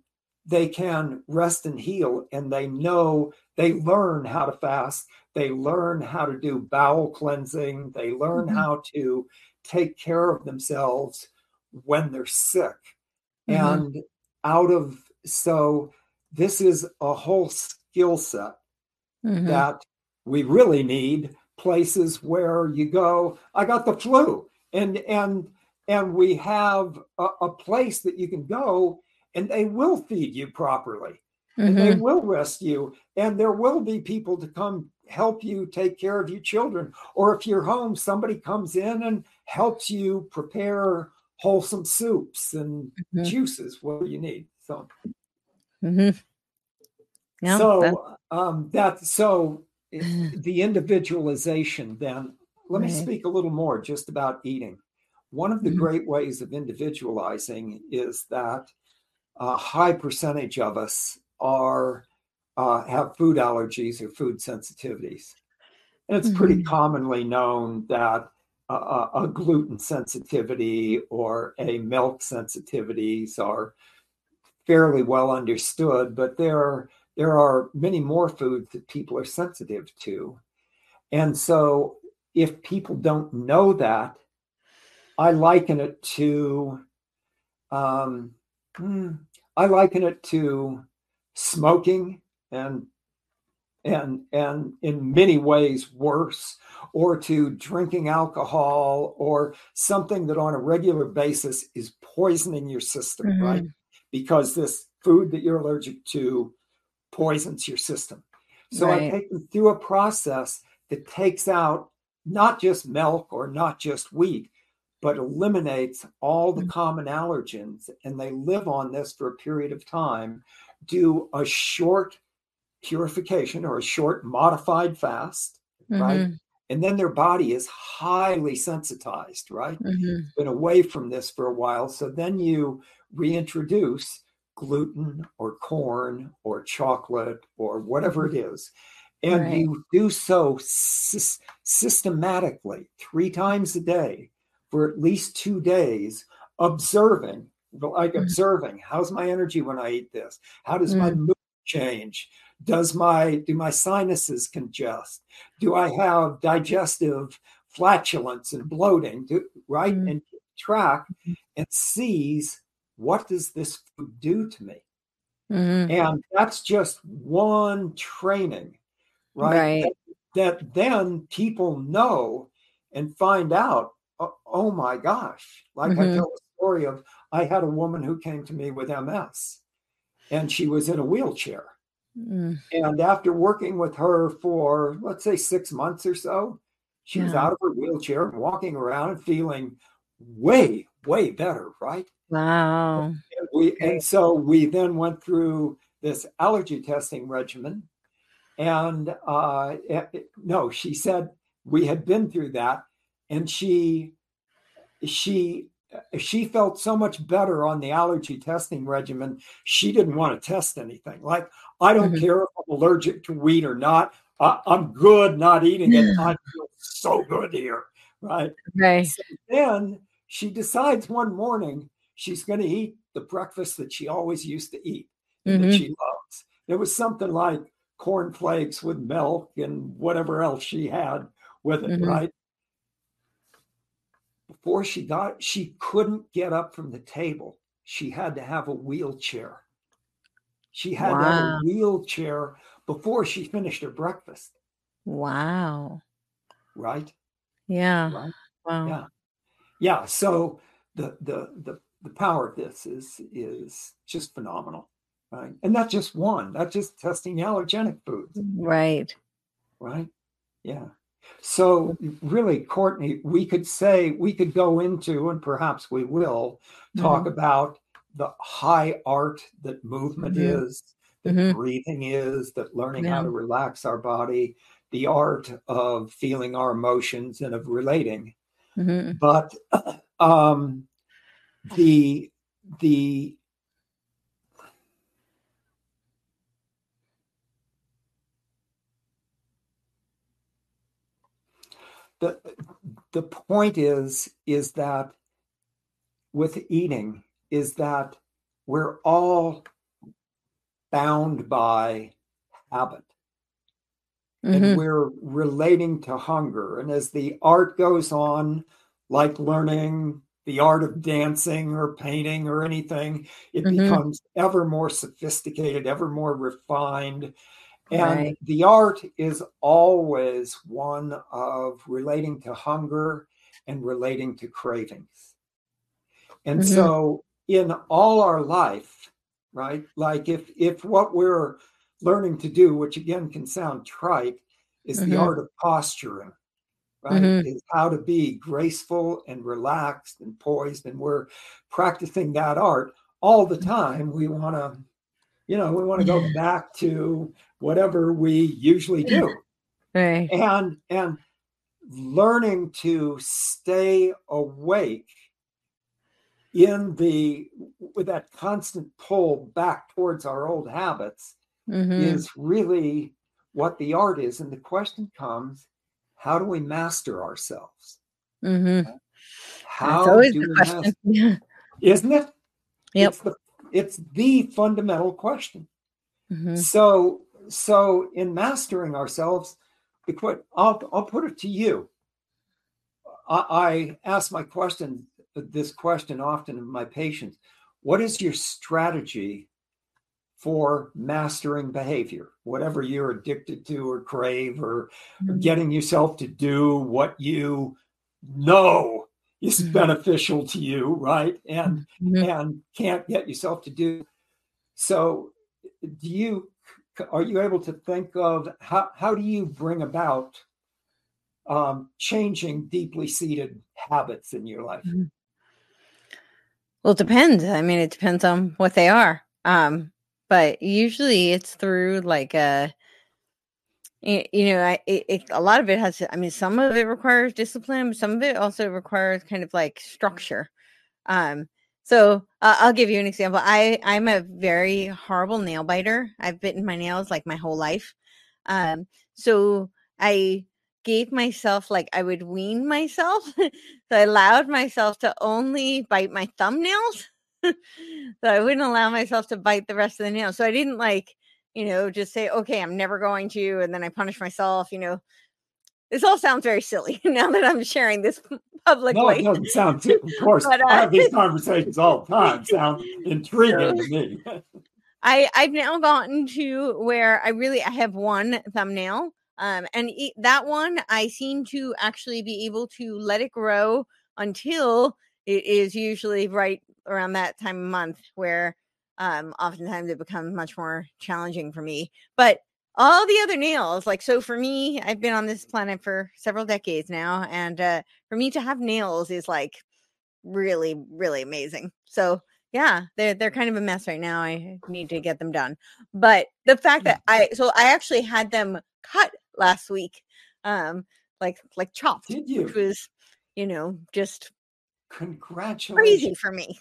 they can rest and heal and they know they learn how to fast they learn how to do bowel cleansing they learn mm-hmm. how to take care of themselves when they're sick mm-hmm. and out of so this is a whole skill set mm-hmm. that we really need places where you go i got the flu and and and we have a, a place that you can go and they will feed you properly mm-hmm. and they mm-hmm. will rest you and there will be people to come help you take care of your children or if you're home somebody comes in and helps you prepare wholesome soups and mm-hmm. juices whatever you need so mm-hmm. yeah, so um that so the individualization then let right. me speak a little more just about eating one of the mm-hmm. great ways of individualizing is that a high percentage of us are uh, have food allergies or food sensitivities. And it's pretty mm-hmm. commonly known that uh, a gluten sensitivity or a milk sensitivities are fairly well understood, but there are, there are many more foods that people are sensitive to. And so if people don't know that, I liken it to um, hmm, I liken it to smoking and and and in many ways worse or to drinking alcohol or something that on a regular basis is poisoning your system mm-hmm. right because this food that you're allergic to poisons your system so right. i take them through a process that takes out not just milk or not just wheat but eliminates all the mm. common allergens and they live on this for a period of time do a short purification or a short modified fast mm-hmm. right and then their body is highly sensitized right mm-hmm. been away from this for a while so then you reintroduce gluten or corn or chocolate or whatever it is and right. you do so sy- systematically three times a day for at least two days observing like mm. observing how's my energy when i eat this how does mm. my mood change does my do my sinuses congest do i have digestive flatulence and bloating do, right mm. and track mm-hmm. and sees what does this food do to me mm-hmm. and that's just one training right, right. That, that then people know and find out oh, oh my gosh. Like mm-hmm. I tell the story of I had a woman who came to me with MS and she was in a wheelchair. Mm. And after working with her for, let's say, six months or so, she yeah. was out of her wheelchair and walking around and feeling way, way better, right? Wow. And, we, and so we then went through this allergy testing regimen. And uh, no, she said we had been through that and she she she felt so much better on the allergy testing regimen she didn't want to test anything. Like i don't mm-hmm. care if i'm allergic to wheat or not I, am good not eating it. I feel so good here right? Right. So then she decides one morning she's going to eat the breakfast that she always used to eat mm-hmm. that she loves. It was something like cornflakes with milk and whatever else she had with it mm-hmm. right before she got she couldn't get up from the table. She had to have a wheelchair. She had wow. to have a wheelchair before she finished her breakfast. Wow. Right? Yeah. Right? wow. Yeah. Yeah so the the the the power of this is is just phenomenal right? And not just one not just testing allergenic foods. Right. Right? Yeah so, really, Courtenay, we could say, we could go into, and perhaps we will, talk mm-hmm. about the high art that movement mm-hmm. is, that mm-hmm. breathing is, that learning yeah. how to relax our body, the art of feeling our emotions and of relating. Mm-hmm. But um, the the the the point is is that with eating is that we're all bound by habit. Mm-hmm. And we're relating to hunger. And as the art goes on, like learning the art of dancing or painting or anything, it mm-hmm. becomes ever more sophisticated, ever more refined. And right. the art is always one of relating to hunger and relating to cravings. And mm-hmm. so in all our life, right? Like if if what we're learning to do, which again can sound trite, is mm-hmm. the art of posturing, right? Mm-hmm. Is how to be graceful and relaxed and poised. And we're practicing that art all the time. We want to, you know, we want to go back to whatever we usually do. Right. And and learning to stay awake in the with that constant pull back towards our old habits mm-hmm. is really what the art is and the question comes how do we master ourselves mm-hmm. how do we master isn't it yep. it's the it's the fundamental question mm-hmm. so so in mastering ourselves the I'll, I'll put it to you I, I ask my question this question often of my patients what is your strategy for mastering behavior whatever you're addicted to or crave or, mm-hmm. or getting yourself to do what you know is beneficial to you right and mm-hmm. and can't get yourself to do so do you are you able to think of how, how do you bring about um, changing deeply seated habits in your life mm-hmm. Well, it depends. I mean, it depends on what they are. Um, but usually it's through like a, you know, it, it, a lot of it has. I mean, some of it requires discipline. Some of it also requires kind of like structure. Um, so uh, I'll give you an example. I I'm a very horrible nail biter. I've bitten my nails like my whole life. Um, so I gave myself like I would wean myself. so I allowed myself to only bite my thumbnails. so I wouldn't allow myself to bite the rest of the nails. So I didn't like, you know, just say, okay, I'm never going to, and then I punish myself, you know. This all sounds very silly now that I'm sharing this publicly. No, it doesn't sound too, of course. but, uh, I have these conversations all the time. Sound intriguing to me. I I've now gotten to where I really I have one thumbnail um, and e- that one, I seem to actually be able to let it grow until it is usually right around that time of month where um, oftentimes it becomes much more challenging for me. But all the other nails, like, so for me, I've been on this planet for several decades now. And uh, for me to have nails is like really, really amazing. So, yeah, they're they're kind of a mess right now. I need to get them done. But the fact that I so I actually had them cut last week, um, like like chopped, which was, you know, just congratulations crazy for me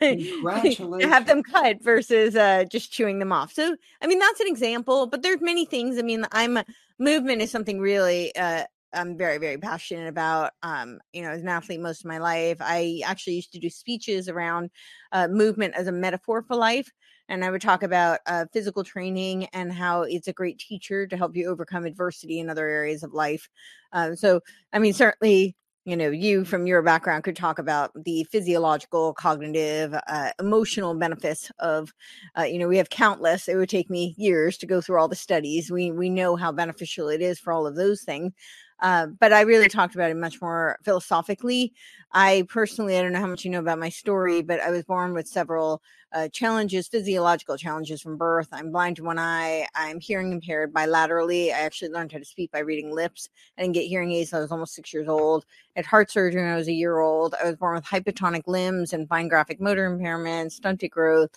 congratulations to have them cut versus uh just chewing them off so i mean that's an example but there's many things i mean i'm movement is something really uh I'm very, very passionate about. Um, you know, as an athlete most of my life, I actually used to do speeches around uh, movement as a metaphor for life. And I would talk about uh, physical training and how it's a great teacher to help you overcome adversity in other areas of life. Uh, so, I mean, certainly, you know, you from your background could talk about the physiological, cognitive, uh, emotional benefits of, uh, you know, we have countless. It would take me years to go through all the studies. We we know how beneficial it is for all of those things. Uh, but I really talked about it much more philosophically. I personally, I don't know how much you know about my story, but I was born with several uh, challenges, physiological challenges from birth. I'm blind to one eye. I'm hearing impaired bilaterally. I actually learned how to speak by reading lips. I didn't get hearing aids. I was almost six years old. I had heart surgery when I was a year old. I was born with hypotonic limbs and fine graphic motor impairment, stunted growth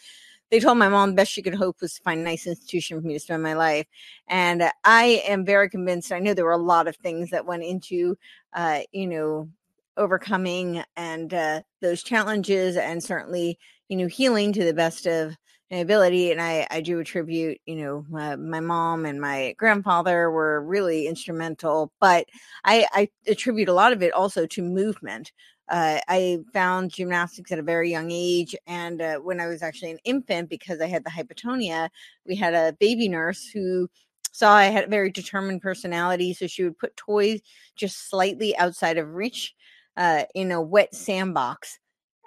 they told my mom the best she could hope was to find a nice institution for me to spend my life. And I am very convinced. I know there were a lot of things that went into, uh, you know, overcoming and uh, those challenges, and certainly, you know, healing to the best of my ability. And I, I do attribute, you know, my, my mom and my grandfather were really instrumental, but I, I attribute a lot of it also to movement uh, I found gymnastics at a very young age. And uh, when I was actually an infant, because I had the hypotonia, we had a baby nurse who saw I had a very determined personality. So she would put toys just slightly outside of reach uh, in a wet sandbox.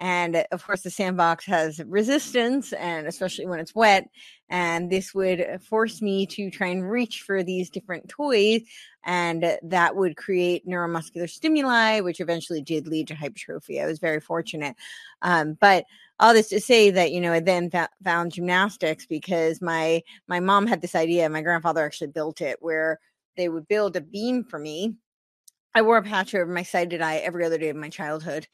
And uh, of course, the sandbox has resistance, and especially when it's wet. And this would force me to try and reach for these different toys. And that would create neuromuscular stimuli, which eventually did lead to hypertrophy. I was very fortunate. Um, but all this to say that, you know, I then found gymnastics because my my mom had this idea. My grandfather actually built it where they would build a beam for me. I wore a patch over my sighted eye every other day of my childhood.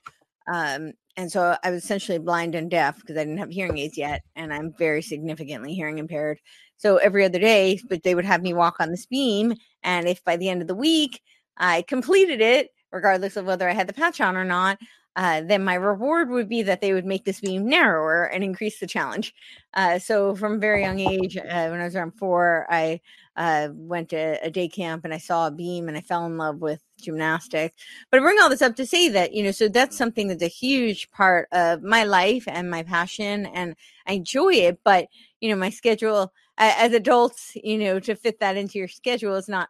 Um, and so I was essentially blind and deaf because I didn't have hearing aids yet, and I'm very significantly hearing impaired. So every other day, but they would have me walk on this beam, and if by the end of the week I completed it, regardless of whether I had the patch on or not, uh, then my reward would be that they would make this beam narrower and increase the challenge. Uh, so from a very young age, uh, when I was around four, I uh, went to a day camp and I saw a beam and I fell in love with gymnastics. But I bring all this up to say that, you know, so that's something that's a huge part of my life and my passion and I enjoy it. But, you know, my schedule as adults, you know, to fit that into your schedule is not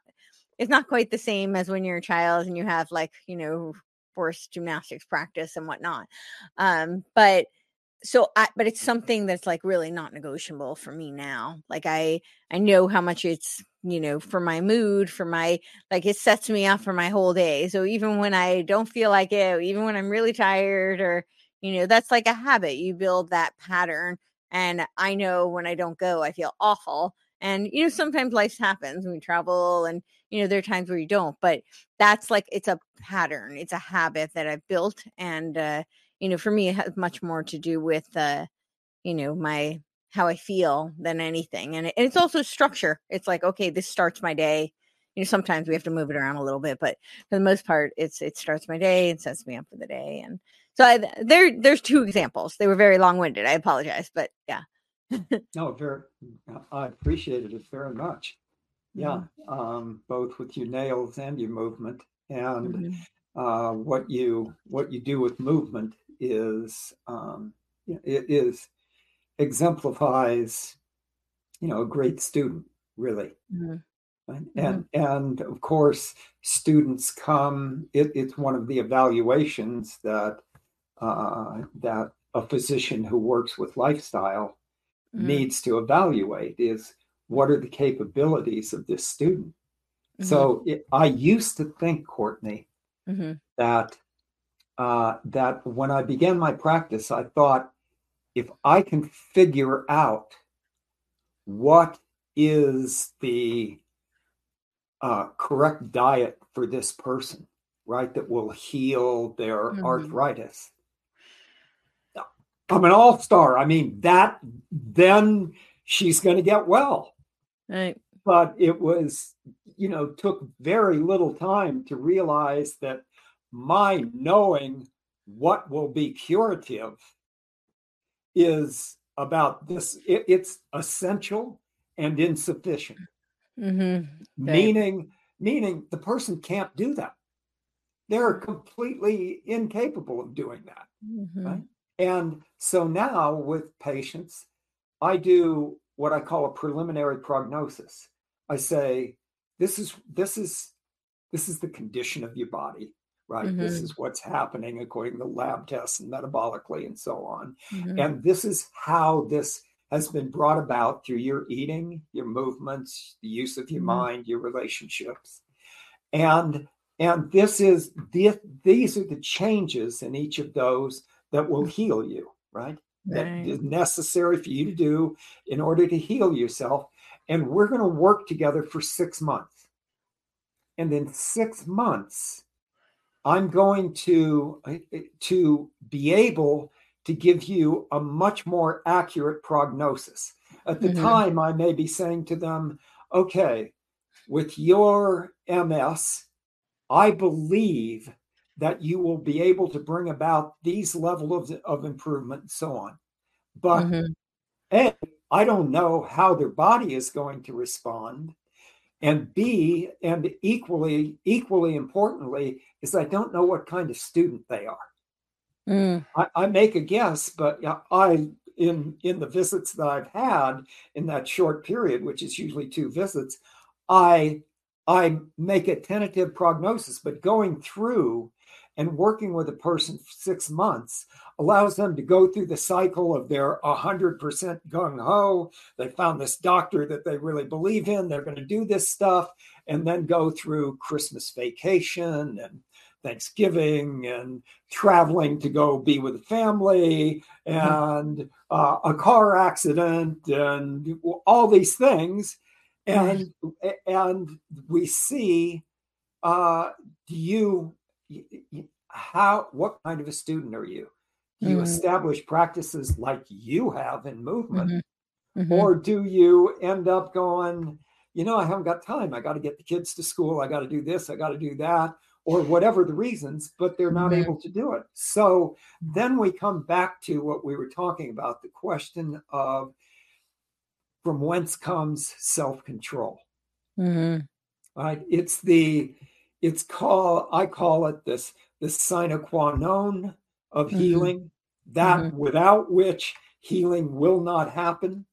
it's not quite the same as when you're a child and you have like, you know, forced gymnastics practice and whatnot. Um, but so I, but it's something that's like really not negotiable for me now. Like I, I know how much it's, you know, for my mood, for my, like it sets me up for my whole day. So even when I don't feel like it, even when I'm really tired or, you know, that's like a habit. You build that pattern. And I know when I don't go, I feel awful. And, you know, sometimes life happens when we travel and, you know, there are times where you don't, but that's like, it's a pattern. It's a habit that I've built. And, uh, you know, for me, it has much more to do with, uh, you know, my, how I feel than anything. And, it, and it's also structure. It's like, okay, this starts my day. You know, sometimes we have to move it around a little bit, but for the most part, it's, it starts my day and sets me up for the day. And so I, there, there's two examples. They were very long winded. I apologize, but yeah no, very. I appreciated it very much. Yeah, mm-hmm. um, both with your nails and your movement, and mm-hmm. uh, what you what you do with movement is um, it is exemplifies, you know, a great student really. Mm-hmm. And, and, and of course, students come. It, it's one of the evaluations that uh, that a physician who works with lifestyle mm-hmm. needs to evaluate is what are the capabilities of this student. Mm-hmm. So it, I used to think, Courtenay, mm-hmm. that uh, that when I began my practice, I thought if I can figure out what is the uh, correct diet for this person, right, that will heal their mm-hmm. arthritis, I'm an all star. I mean, that then she's going to get well. Right. But it was, you know, took very little time to realize that my knowing what will be curative is about this. It, it's essential and insufficient. Mm-hmm. Meaning, meaning the person can't do that. They're completely incapable of doing that. Mm-hmm. Right? And so now with patients, I do what I call a preliminary prognosis. I say, this is this is this is the condition of your body, right? Mm-hmm. This is what's happening according to lab tests and metabolically and so on. Mm-hmm. And this is how this has been brought about through your eating, your movements, the use of your mm-hmm. mind, your relationships. And and this is the, these are the changes in each of those that will heal you, right? right? That is necessary for you to do in order to heal yourself. And we're going to work together for six months. And in six months, I'm going to uh, to be able to give you a much more accurate prognosis. At the mm-hmm. time, I may be saying to them, okay, with your MS, I believe that you will be able to bring about these level of, of improvement and so on. But mm-hmm. A, I don't know how their body is going to respond. And B, and equally, equally importantly, is I don't know what kind of student they are. Mm. I, I, make a guess, but I in in the visits that I've had in that short period, which is usually two visits, I I make a tentative prognosis. But going through and working with a person for six months allows them to go through the cycle of their 100% gung ho. They found this doctor that they really believe in. They're going to do this stuff and then go through Christmas vacation and Thanksgiving and traveling to go be with the family and uh, a car accident and all these things. And, and we see, uh, do you, how, what kind of a student are you? Do you mm-hmm. establish practices like you have in movement? Mm-hmm. Mm-hmm. Or do you end up going, you know, I haven't got time. I got to get the kids to school. I got to do this. I got to do that or whatever the reasons, but they're not mm-hmm. able to do it. So then we come back to what we were talking about the question of from whence comes self control. Mm-hmm. Right? It's the, it's called, I call it this, the sine qua non of mm-hmm. healing, that mm-hmm. without which healing will not happen.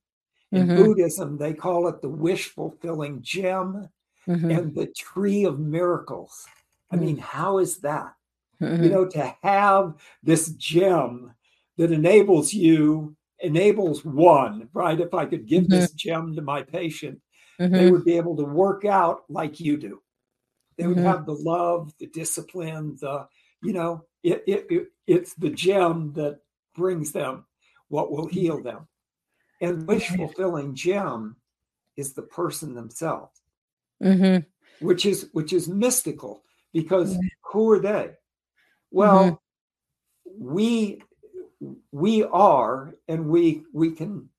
In mm-hmm. Buddhism, they call it the wish fulfilling gem mm-hmm. and the tree of miracles. I mean, how is that? Mm-hmm. You know, to have this gem that enables you, enables one, right? If I could give mm-hmm. this gem to my patient, mm-hmm. they would be able to work out like you do. They would mm-hmm. have the love, the discipline, the, you know, it, it, it, it's the gem that brings them what will mm-hmm. heal them. And wish fulfilling gem is the person themselves, mm-hmm. which is which is mystical because who are they? Well, mm-hmm. we we are, and we we can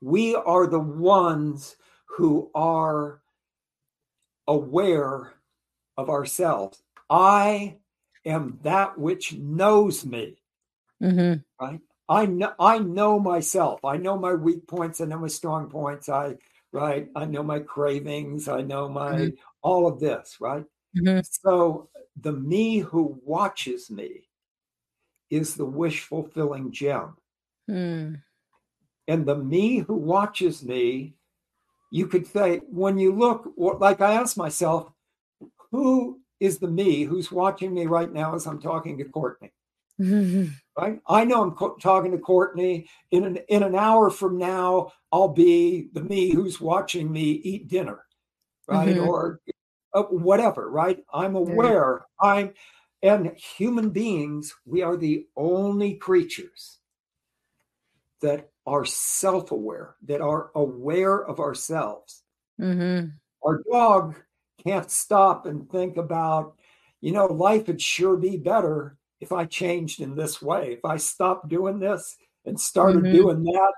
we are the ones who are aware of ourselves. I am that which knows me. Mm-hmm. Right? I know I know myself. I know my weak points. I know my strong points. I right. I know my cravings. I know my mm-hmm. all of this. Right. Mm-hmm. So the me who watches me is the wish fulfilling gem. Mm. And the me who watches me, you could say, when you look, like I ask myself, who is the me who's watching me right now as I'm talking to Courtenay? Mm-hmm. Right? I know I'm co- talking to Courtenay. In an in an hour from now, I'll be the me who's watching me eat dinner, right? Mm-hmm. Or uh, whatever, right? I'm aware. I'm, and human beings, we are the only creatures that are self aware, that are aware of ourselves. Mm-hmm. Our dog can't stop and think about, you know, life would sure be better if I changed in this way. If I stopped doing this and started mm-hmm. doing that,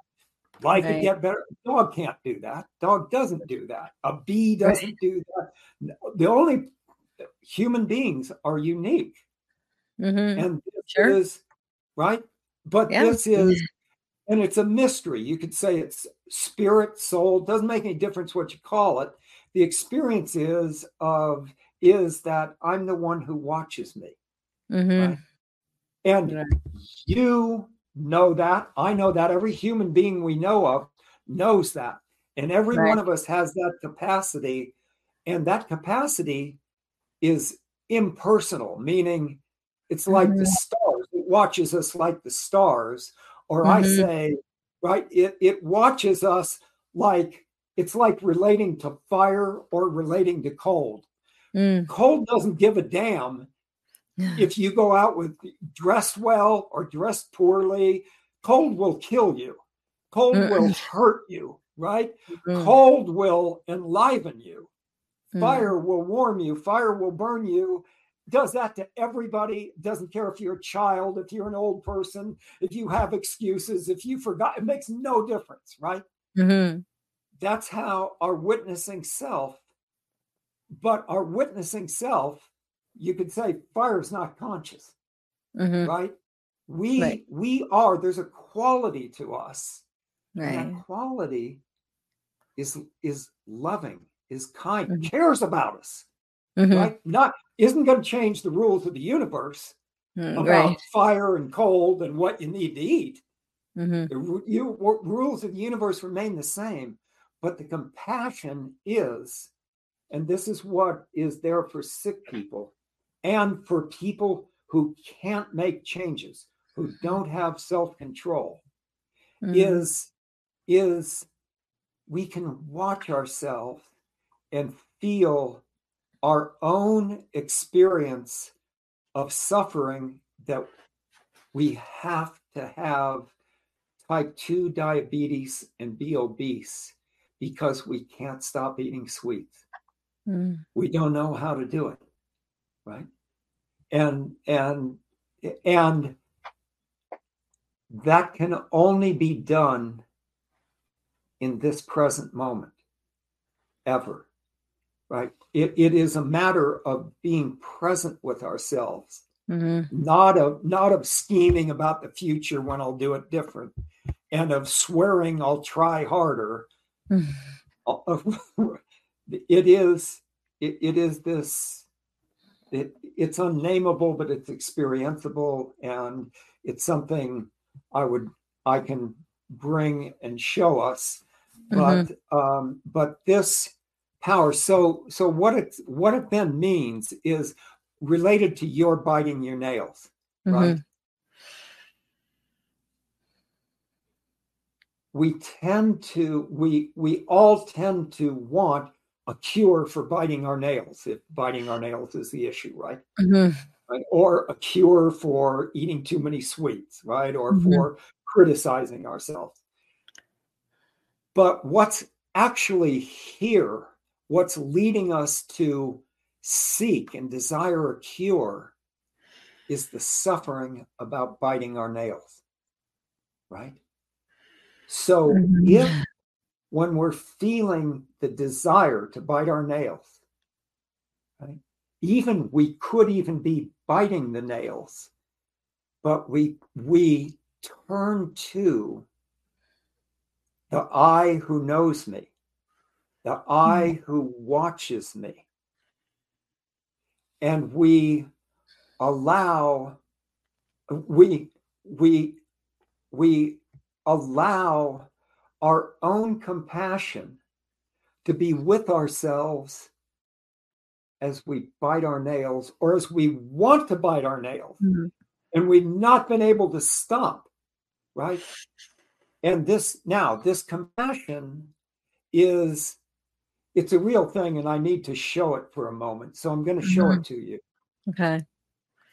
Life right. could get better. Dog can't do that. Dog doesn't do that. A bee doesn't right. do that. The only human beings are unique. Mm-hmm. And this sure. is right. But yeah. this is, and it's a mystery. You could say it's spirit, soul, doesn't make any difference what you call it. The experience is of is that I'm the one who watches me. Mm-hmm. Right? And yeah. you know that. I know that. Every human being we know of knows that. And every right. one of us has that capacity. And that capacity is impersonal, meaning it's like mm-hmm. the stars. It watches us like the stars. Or mm-hmm. I say, right, it, it watches us like it's like relating to fire or relating to cold. Mm. Cold doesn't give a damn if you go out with dressed well or dressed poorly, cold will kill you. Cold mm will hurt you, right? mm Cold will enliven you. Mm. Fire will warm you. Fire will burn you. Does that to everybody. Doesn't care if you're a child, if you're an old person, if you have excuses, if you forgot. It makes no difference, right? Mm-hmm. That's how our witnessing self. But our witnessing self you could say fire is not conscious, mm-hmm. right? We right. we are. There's a quality to us, right. and that quality is is loving, is kind, mm-hmm. cares about us, mm-hmm. right? Not isn't going to change the rules of the universe, mm, about right. fire and cold and what you need to eat. Mm-hmm. The you, rules of the universe remain the same, but the compassion is, and this is what is there for sick people and for people who can't make changes, who don't have self control, mm-hmm. is is we can watch ourselves and feel our own experience of suffering that we have to have type 2 diabetes and be obese because we can't stop eating sweets. Mm. We don't know how to do it. Right? And and and that can only be done in this present moment ever right it, it is a matter of being present with ourselves mm-hmm. not of not of scheming about the future when i'll do it different and of swearing i'll try harder it is it, it is this it, it's unnameable but it's experienceable and it's something i would i can bring and show us but mm-hmm. um, but this power so so what it what it then means is related to your biting your nails mm-hmm. We tend to we we all tend to want a cure for biting our nails if biting our nails is the issue right, mm-hmm. right? or a cure for eating too many sweets right or mm-hmm. for criticizing ourselves but what's actually here, what's leading us to seek and desire a cure, is the suffering about biting our nails. Right? So mm-hmm. if when we're feeling the desire to bite our nails, right, even we could even be biting the nails, but we we turn to the I who knows me, the eye hmm. who watches me. And we allow, we, we, we allow our own compassion to be with ourselves as we bite our nails or as we want to bite our nails. Mm-hmm. and we've not been able to stop right? And this now this compassion is it's a real thing and i need to show it for a moment so i'm going to show mm-hmm. it to you. Okay.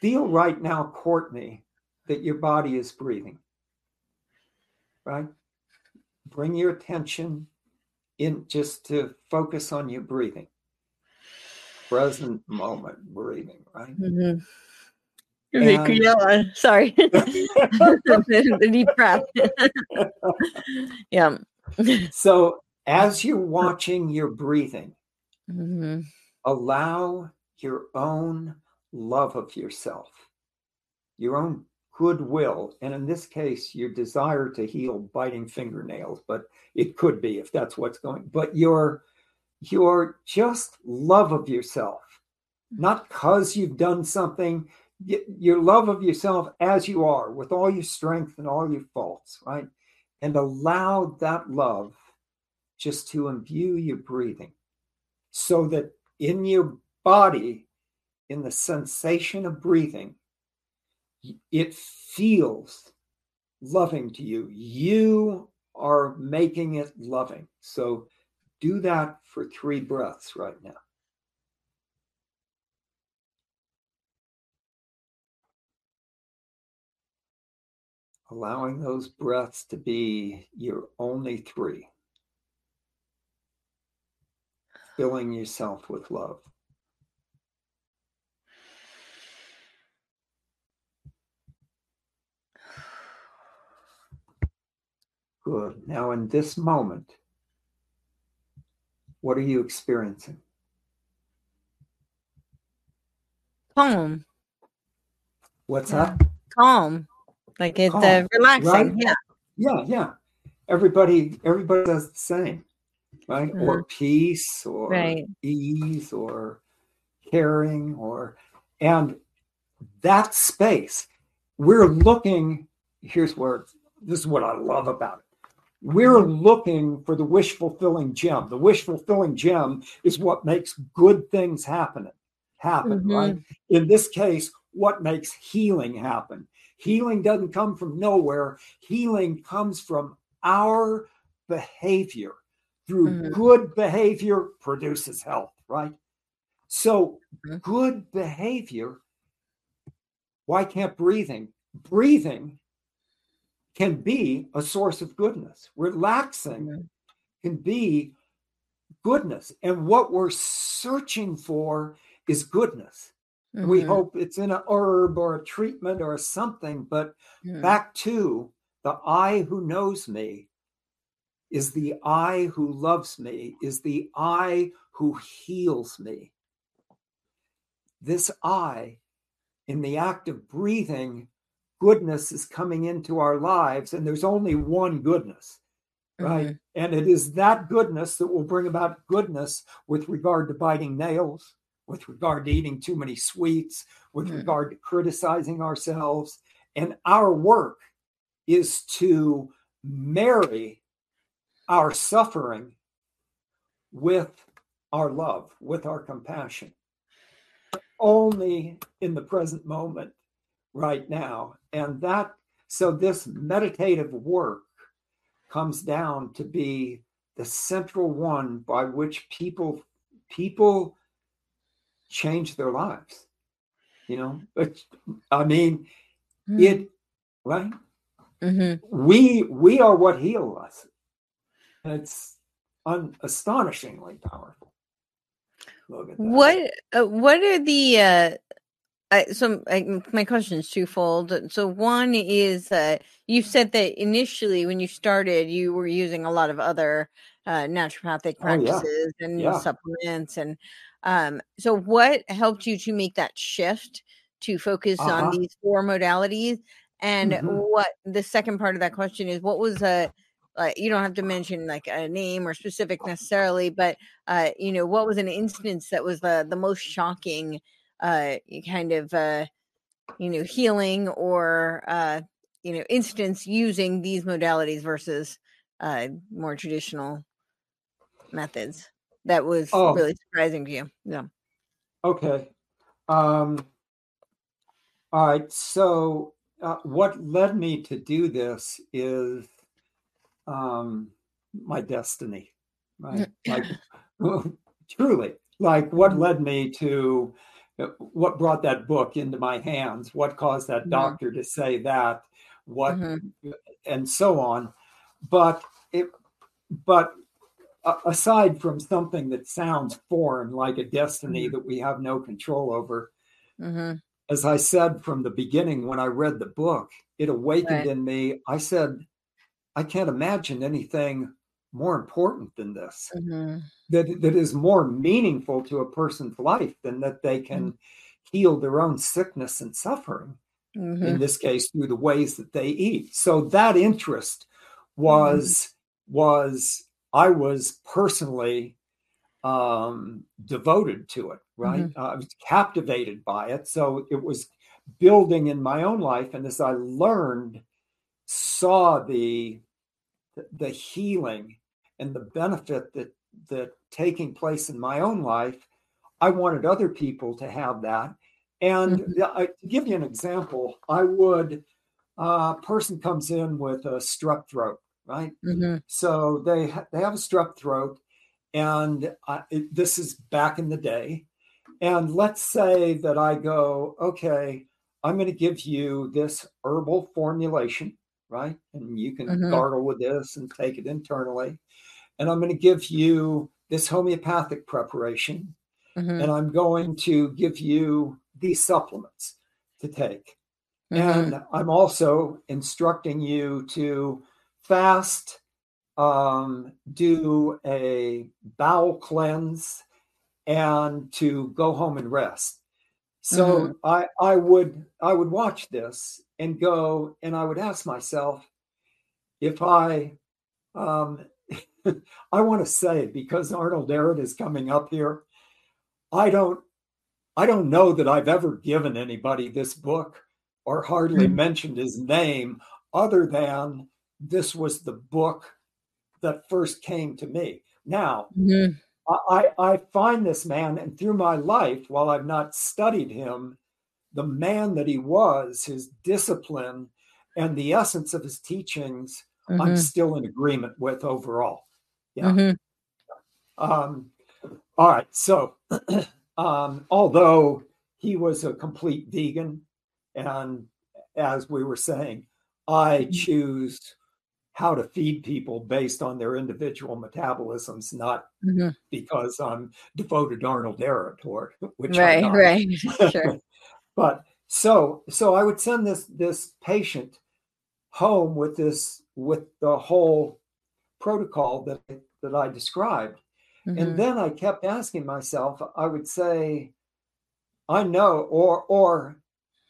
Feel right now Courtenay that your body is breathing right bring your attention in just to focus on your breathing present moment breathing right mm-hmm. And, yeah, sorry. the deep breath. yeah. So as you're watching your breathing, mm-hmm. allow your own love of yourself, your own goodwill, and in this case, your desire to heal biting fingernails, but it could be if that's what's going, but your your just love of yourself, not because you've done something your love of yourself as you are with all your strength and all your faults, right? And allow that love just to imbue your breathing so that in your body, in the sensation of breathing, it feels loving to you. You are making it loving. So do that for three breaths right now. allowing those breaths to be your only three. Filling yourself with love. Good. Now, in this moment, what are you experiencing? Calm. What's yeah. that? Calm. Like it's uh, relaxing. Right? Yeah. Yeah, yeah. Everybody, everybody does the same, right? Mm-hmm. Or peace, or right. ease, or caring, or and that space, we're looking. Here's where this is what I love about it. We're looking for the wish fulfilling gem. The wish fulfilling gem is what makes good things happen. Happen, mm-hmm. right? In this case, what makes healing happen? Healing doesn't come from nowhere. Healing comes from our behavior. Through mm-hmm. good behavior produces health, right? So, mm-hmm. good behavior. Why can't breathing? Breathing can be a source of goodness. Relaxing mm-hmm. can be goodness. And what we're searching for is goodness. Mm-hmm. We hope it's in a herb or a treatment or something, but mm-hmm. back to the I who knows me is the I who loves me, is the I who heals me. This I, in the act of breathing, goodness is coming into our lives, and there's only one goodness, right? Mm-hmm. And it is that goodness that will bring about goodness with regard to biting nails, with regard to eating too many sweets, with mm. regard to criticizing ourselves. And our work is to marry our suffering with our love, with our compassion, only in the present moment, right now. And that, so this meditative work comes down to be the central one by which people people change their lives. You know, but I mean, mm-hmm. it right. Mm-hmm. We we are what heal us. It's un, astonishingly powerful. What uh, what are the uh, I, so I, my question is twofold. So one is uh, you said that initially when you started, you were using a lot of other uh, naturopathic practices oh, yeah. and yeah. supplements, and um, so, what helped you to make that shift to focus uh-huh. on these four modalities? And mm-hmm. what the second part of that question is, what was a uh, you don't have to mention like a name or specific necessarily, but uh, you know, what was an instance that was the the most shocking uh, kind of uh, you know healing or uh, you know instance using these modalities versus uh, more traditional methods? that was oh. really surprising to you. Yeah. Okay. Um, all right. So, uh, what led me to do this is um, my destiny, right? like, truly, like what led me to what brought that book into my hands, what caused that mm-hmm. doctor to say that, what, mm-hmm. and so on. But it, but aside from something that sounds foreign, like a destiny mm-hmm. that we have no control over, mm-hmm. as I said from the beginning when I read the book, it awakened right. in me. I said, I can't imagine anything more important than this mm-hmm. that, that is more meaningful to a person's life than that they can mm-hmm. heal their own sickness and suffering in mm-hmm. this case through the ways that they eat so that interest mm-hmm. was was I was personally um, devoted to it, right? Uh, I was captivated by it. So it was building in my own life. And as I learned, saw the the healing and the benefit that that taking place in my own life, I wanted other people to have that. And mm-hmm. I, to give you an example, I would a uh, person comes in with a strep throat right? Mm-hmm. So they ha- they have a strep throat, and I, it, this is back in the day. And let's say that I go, okay, I'm going to give you this herbal formulation, right? And you can mm-hmm. gargle with this and take it internally. And I'm going to give you this homeopathic preparation, mm-hmm. and I'm going to give you these supplements to take. Mm-hmm. And I'm also instructing you to fast, um, do a bowel cleanse, and to go home and rest. So mm-hmm. I I would I would watch this and go and I would ask myself if I um, I want to say because Arnold Ehret is coming up here, I don't I don't know that I've ever given anybody this book or hardly mm-hmm. mentioned his name other than this was the book that first came to me. Now, mm-hmm. I, I find this man, and through my life, while I've not studied him, the man that he was, his discipline, and the essence of his teachings, mm-hmm. I'm still in agreement with overall. Yeah. Mm-hmm. Um, all right. So, um, although he was a complete vegan, and as we were saying, I mm-hmm. choose how to feed people based on their individual metabolisms, not mm-hmm. because I'm devoted to Arnold Ehret which right, right, sure. but so so I would send this this patient home with this with the whole protocol that that I described, mm-hmm. and then I kept asking myself. I would say, I know, or or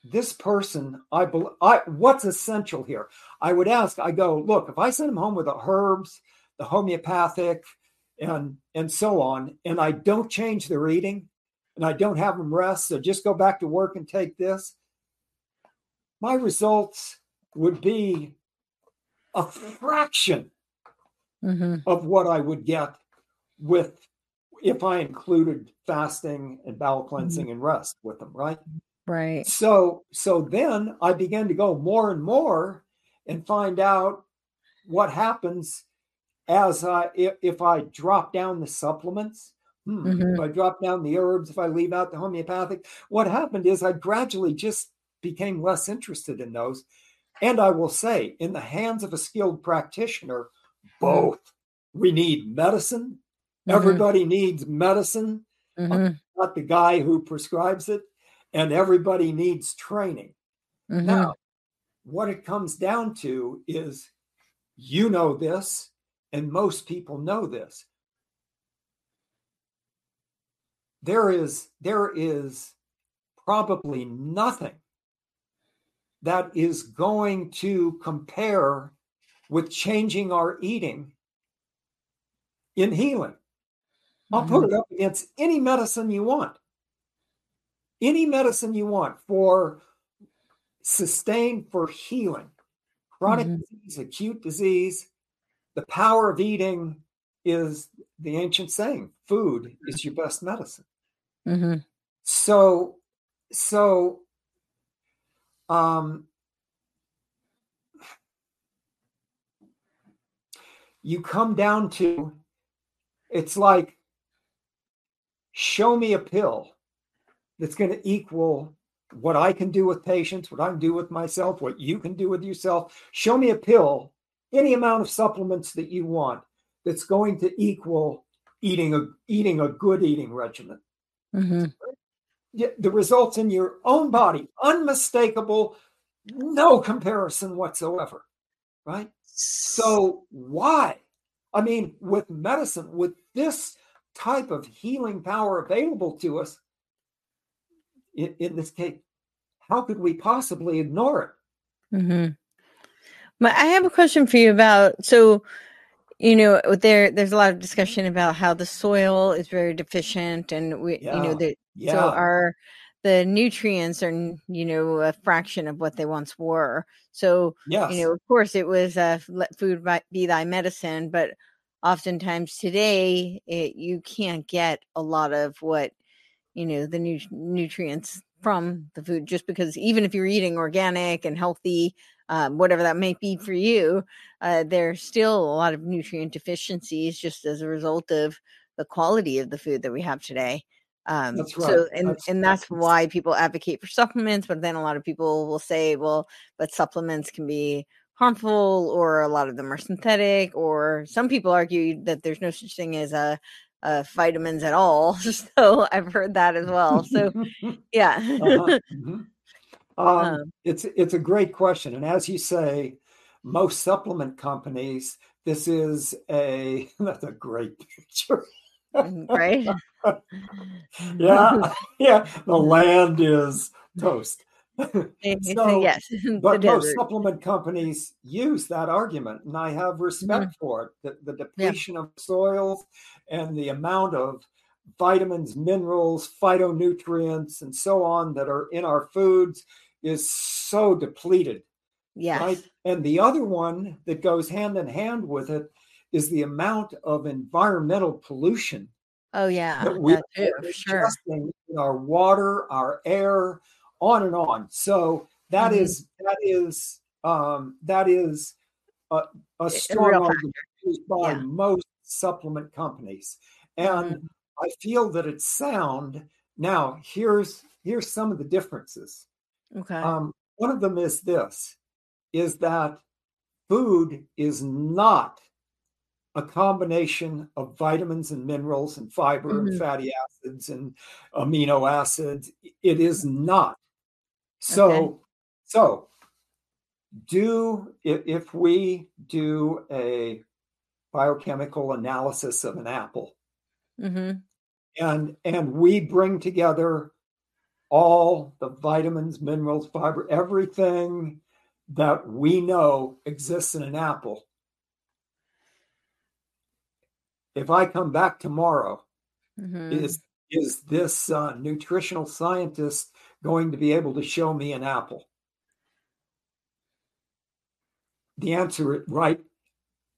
this person, I believe, I, what's essential here? I would ask, I go, look, if I send him home with the herbs, the homeopathic, and and so on, and I don't change their eating, and I don't have them rest, so just go back to work and take this, my results would be a fraction mm-hmm. of what I would get with if I included fasting and bowel cleansing mm-hmm. and rest with them, right? Right. So so then I began to go more and more and find out what happens as I if, if I drop down the supplements, hmm, mm-hmm. if I drop down the herbs, if I leave out the homeopathic, what happened is I gradually just became less interested in those. And I will say, in the hands of a skilled practitioner, both we need medicine. Mm-hmm. Everybody needs medicine, mm-hmm. not the guy who prescribes it and everybody needs training. Mm-hmm. Now, what it comes down to is you know this, and most people know this. There is there is probably nothing that is going to compare with changing our eating in healing. I'll put it up against any medicine you want any medicine you want for sustained for healing, chronic mm-hmm. disease, acute disease. The power of eating is the ancient saying food is your best medicine. Mm-hmm. So, so, um, you come down to it's like show me a pill that's going to equal what I can do with patients, what I can do with myself, what you can do with yourself. Show me a pill, any amount of supplements that you want that's going to equal eating a eating a good eating regimen. Mm-hmm. The results in your own body, unmistakable, no comparison whatsoever. Right? So why? I mean, with medicine, with this type of healing power available to us, in, in this case, how could we possibly ignore it? Mm-hmm. But I have a question for you about so you know there there's a lot of discussion about how the soil is very deficient and we yeah. you know the yeah. so our the nutrients are you know a fraction of what they once were. So you know of course it was uh, let food be thy medicine but oftentimes today it, you can't get a lot of what you know the nu- nutrients from the food just because even if you're eating organic and healthy um, whatever that may be for you uh, there's still a lot of nutrient deficiencies just as a result of the quality of the food that we have today um, that's right. so and that's, and that's, that's why people advocate for supplements but then a lot of people will say well but supplements can be harmful or a lot of them are synthetic or some people argue that there's no such thing as a uh, vitamins at all. So I've heard that as well. So yeah. uh-huh. mm-hmm. um, um, it's it's a great question, and as you say, most supplement companies, this is a that's a great picture. Mm, right. yeah, yeah. The land is toast. so, yes, but most supplement companies use that argument, and I have respect mm-hmm. for it. The, the depletion yeah. of soils and the amount of vitamins, minerals, phytonutrients, and so on that are in our foods is so depleted. Yes. Right? And the other one that goes hand in hand with it is the amount of environmental pollution. Oh yeah, that we too, sure. in our water, our air, on and on. So that mm-hmm. is that is um, that is a, a strong argument used by yeah. most supplement companies, and mm-hmm. I feel that it's sound. Now here's here's some of the differences. Okay. Um, one of them is this: is that food is not a combination of vitamins and minerals and fiber mm-hmm. and fatty acids and amino acids. It is not. So, okay. so do if, if we do a biochemical analysis of an apple, mm-hmm. and and we bring together all the vitamins, minerals, fiber, everything that we know exists in an apple. If I come back tomorrow, mm-hmm. is is this uh, nutritional scientist going to be able to show me an apple? The answer, is right?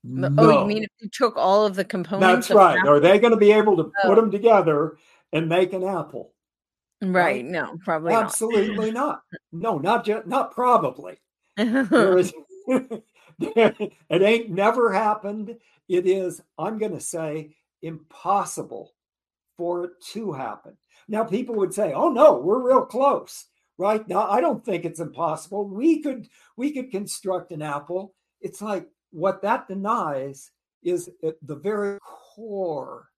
No. Oh, you mean if you took all of the components? That's right. Are they going to be able to oh. put them together and make an apple? Right. right? No, probably absolutely not. not. No, not just not probably. there is, it ain't never happened. It is. I'm going to say impossible for it to happen. Now, people would say, "Oh no, we're real close." Right now, I don't think it's impossible. We could we could construct an apple. It's like what that denies is the very core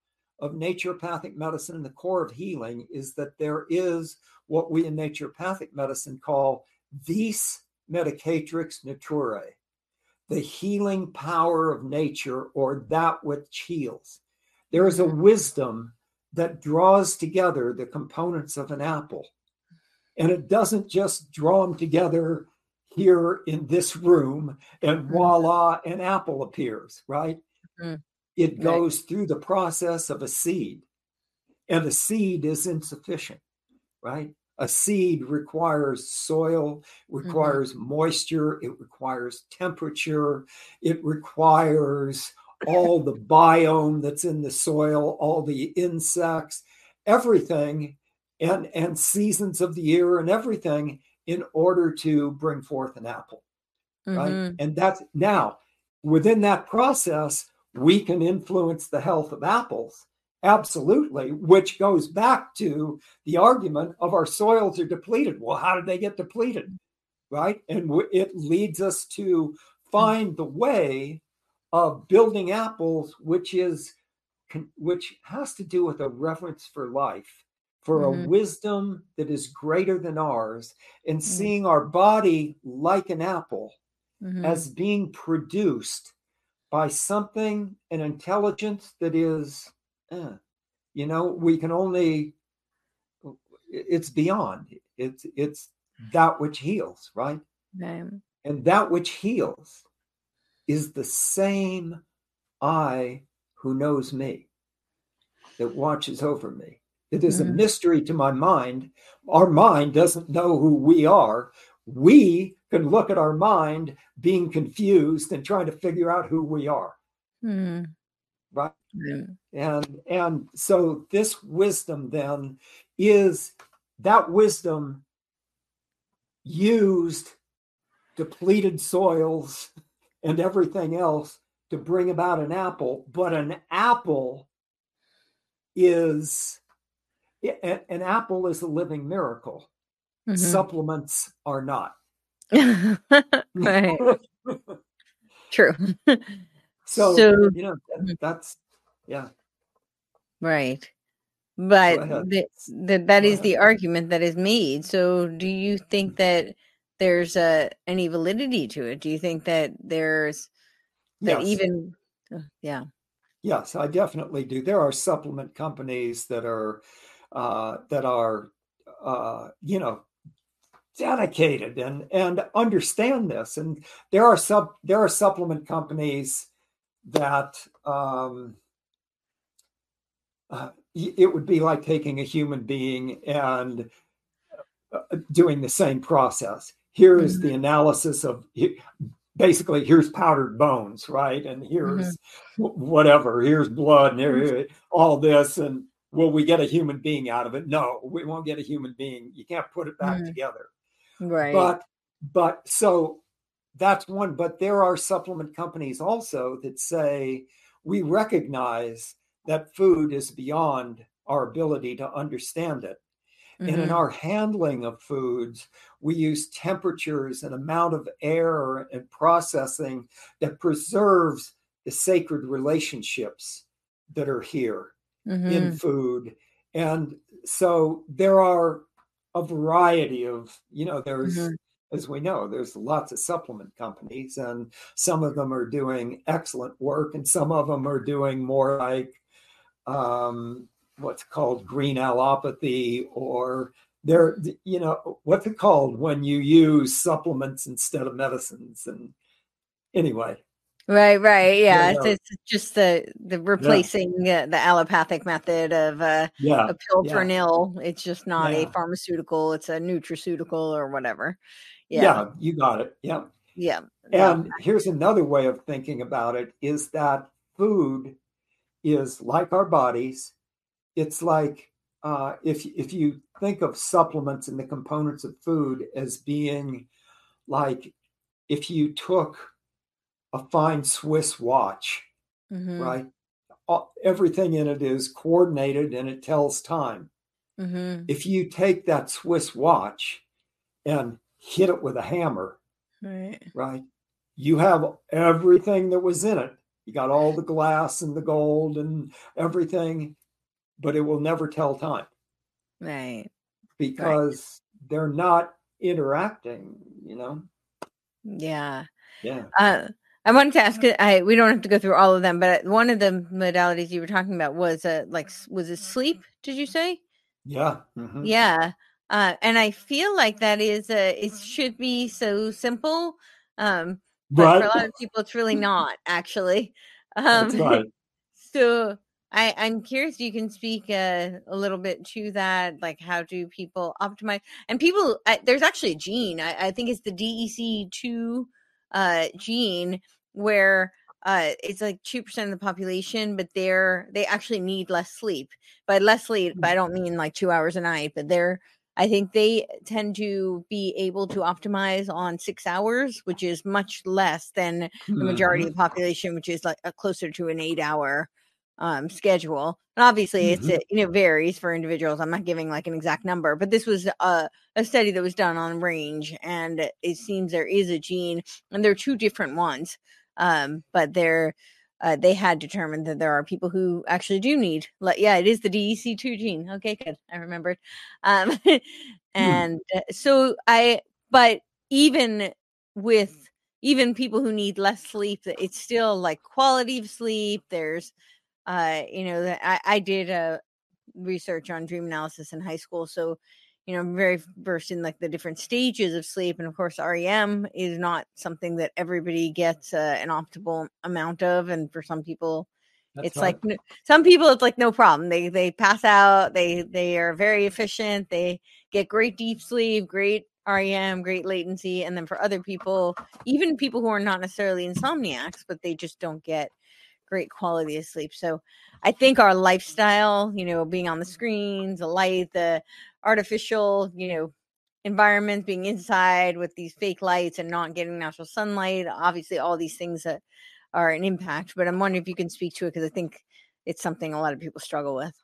of naturopathic medicine and the core of healing is that there is what we in naturopathic medicine call vis medicatrix naturae, the healing power of nature or that which heals. There is a wisdom that draws together the components of an apple. And it doesn't just draw them together here in this room and mm-hmm. voila, an apple appears, right? Mm-hmm. It goes right. through the process of a seed, and a seed is insufficient, right? A seed requires soil, mm-hmm. requires mm-hmm. moisture, it requires temperature, it requires all the biome that's in the soil, all the insects, everything, and, and seasons of the year and everything in order to bring forth an apple. Mm-hmm. Right. And that's now within that process, we can influence the health of apples. Absolutely, which goes back to the argument of our soils are depleted. Well, how did they get depleted? Right. And it leads us to find the way of building apples, which is which has to do with a reverence for life, for mm-hmm. a wisdom that is greater than ours, and mm-hmm. seeing our body like an apple mm-hmm. as being produced by something, an intelligence that is, eh, you know, we can only, it's beyond. It's it's that which heals, right? right. And that which heals is the same I who knows me, that watches over me. It is mm-hmm. a mystery to my mind. Our mind doesn't know who we are. We can look at our mind being confused and trying to figure out who we are. Mm-hmm. Right. Mm-hmm. And and so this wisdom then is that wisdom used depleted soils and everything else to bring about an apple, but an apple is an apple is a living miracle. Mm-hmm. Supplements are not. right. True. so, so, you know mm-hmm. that's yeah. Right. But the, the, that is the argument that is made. So do you think that there's a any validity to it? Do you think that there's that yes. even uh, yeah. Yes, I definitely do. There are supplement companies that are uh, that are uh, you know dedicated and and understand this and there are sub there are supplement companies that um, uh, it would be like taking a human being and uh, doing the same process. Here is mm-hmm. the analysis of basically here's powdered bones, right? And here's mm-hmm. whatever, here's blood and here, all this. And will we get a human being out of it? No, we won't get a human being. You can't put it back mm-hmm. together. Right. But but so that's one. But there are supplement companies also that say we recognize that food is beyond our ability to understand it. Mm-hmm. And in mm-hmm. our handling of foods, we use temperatures and amount of air and processing that preserves the sacred relationships that are here mm-hmm. in food. And so there are a variety of, you know, there's, mm-hmm. as we know, there's lots of supplement companies, and some of them are doing excellent work, and some of them are doing more like um, what's called green allopathy or there you know what's it called when you use supplements instead of medicines and anyway right right yeah it's, it's, just the the replacing yeah. uh, the allopathic method of uh yeah. a pill yeah. for an ill it's just not a pharmaceutical it's a nutraceutical or whatever yeah. yeah you got it yeah yeah and here's another way of thinking about it is that food is like our bodies it's like uh, if if you think of supplements and the components of food as being like if you took a fine Swiss watch, mm-hmm. right? Everything in it is coordinated and it tells time. Mm-hmm. If you take that Swiss watch and hit it with a hammer, right. right? You have everything that was in it. You got all the glass and the gold and everything, but it will never tell time. Right. Because right. they're not interacting, you know? Yeah. Yeah. Uh, I wanted to ask. I we don't have to go through all of them, but one of the modalities you were talking about was uh, like was it sleep? Did you say? Yeah. Mm-hmm. Yeah. Uh, and I feel like that is a it should be so simple, um, but right. for a lot of people, it's really not actually. Um, right. So I, I'm curious. You can speak uh, a little bit to that. Like, how do people optimize? And people, I, there's actually a gene. I, I think it's the DEC two uh, gene where uh, it's like two percent of the population, but they're they actually need less sleep. By less sleep, I don't mean like two hours a night, but they're I think they tend to be able to optimize on six hours, which is much less than the majority mm-hmm. of the population, which is like a closer to an eight hour um, schedule. And obviously, mm-hmm. it's you know varies for individuals. I'm not giving like an exact number, but this was a, a study that was done on range, and it seems there is a gene, and there are two different ones. Um, but they're uh, they had determined that there are people who actually do need like yeah it is the dec2 gene okay good i remembered um hmm. and mm. so i but even with even people who need less sleep it's still like quality of sleep there's uh, you know, I, I did a research on dream analysis in high school, so you know, I'm very versed in like the different stages of sleep, and of course, REM is not something that everybody gets uh, an optimal amount of, and for some people, That's it's right. like some people it's like no problem. They they pass out. They they are very efficient. They get great deep sleep, great REM, great latency, and then for other people, even people who are not necessarily insomniacs, but they just don't get great quality of sleep. So I think our lifestyle, you know, being on the screens, the light, the artificial, you know, environment, being inside with these fake lights and not getting natural sunlight, obviously all these things that are an impact. But I'm wondering if you can speak to it because I think it's something a lot of people struggle with.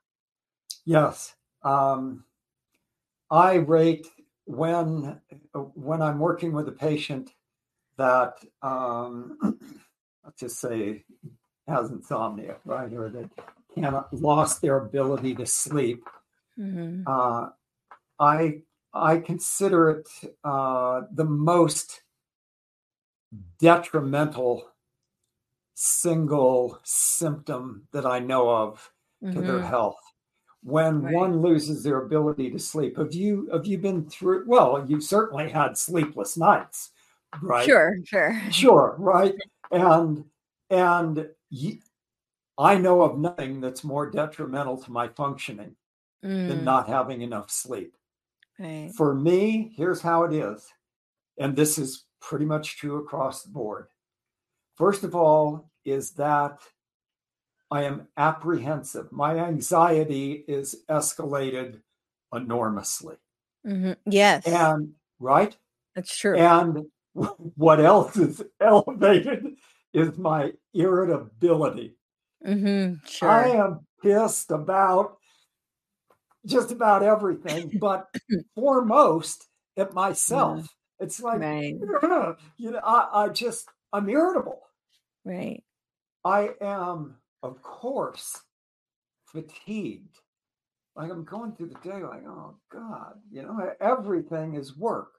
Yes. Um, I rate when when I'm working with a patient that um, let's just say has insomnia, right, or that cannot lost their ability to sleep. Mm-hmm. Uh, I I consider it uh, the most detrimental single symptom that I know of mm-hmm. to their mm-hmm. health. When right. one loses their ability to sleep, have you have you been through? Well, you've certainly had sleepless nights, right? Sure, sure, sure, right, and and I know of nothing that's more detrimental to my functioning mm. than not having enough sleep. Right. For me, here's how it is. And this is pretty much true across the board. First of all, is that I am apprehensive. My anxiety is escalated enormously. Mm-hmm. Yes. And right? That's true. And what else is elevated is my irritability. Mm-hmm. Sure. I am pissed about just about everything, but foremost at myself. Yeah. It's like, right. you know, I, I just, I'm irritable. Right. I am, of course, fatigued. Like I'm going through the day, like, oh God, you know, everything is work.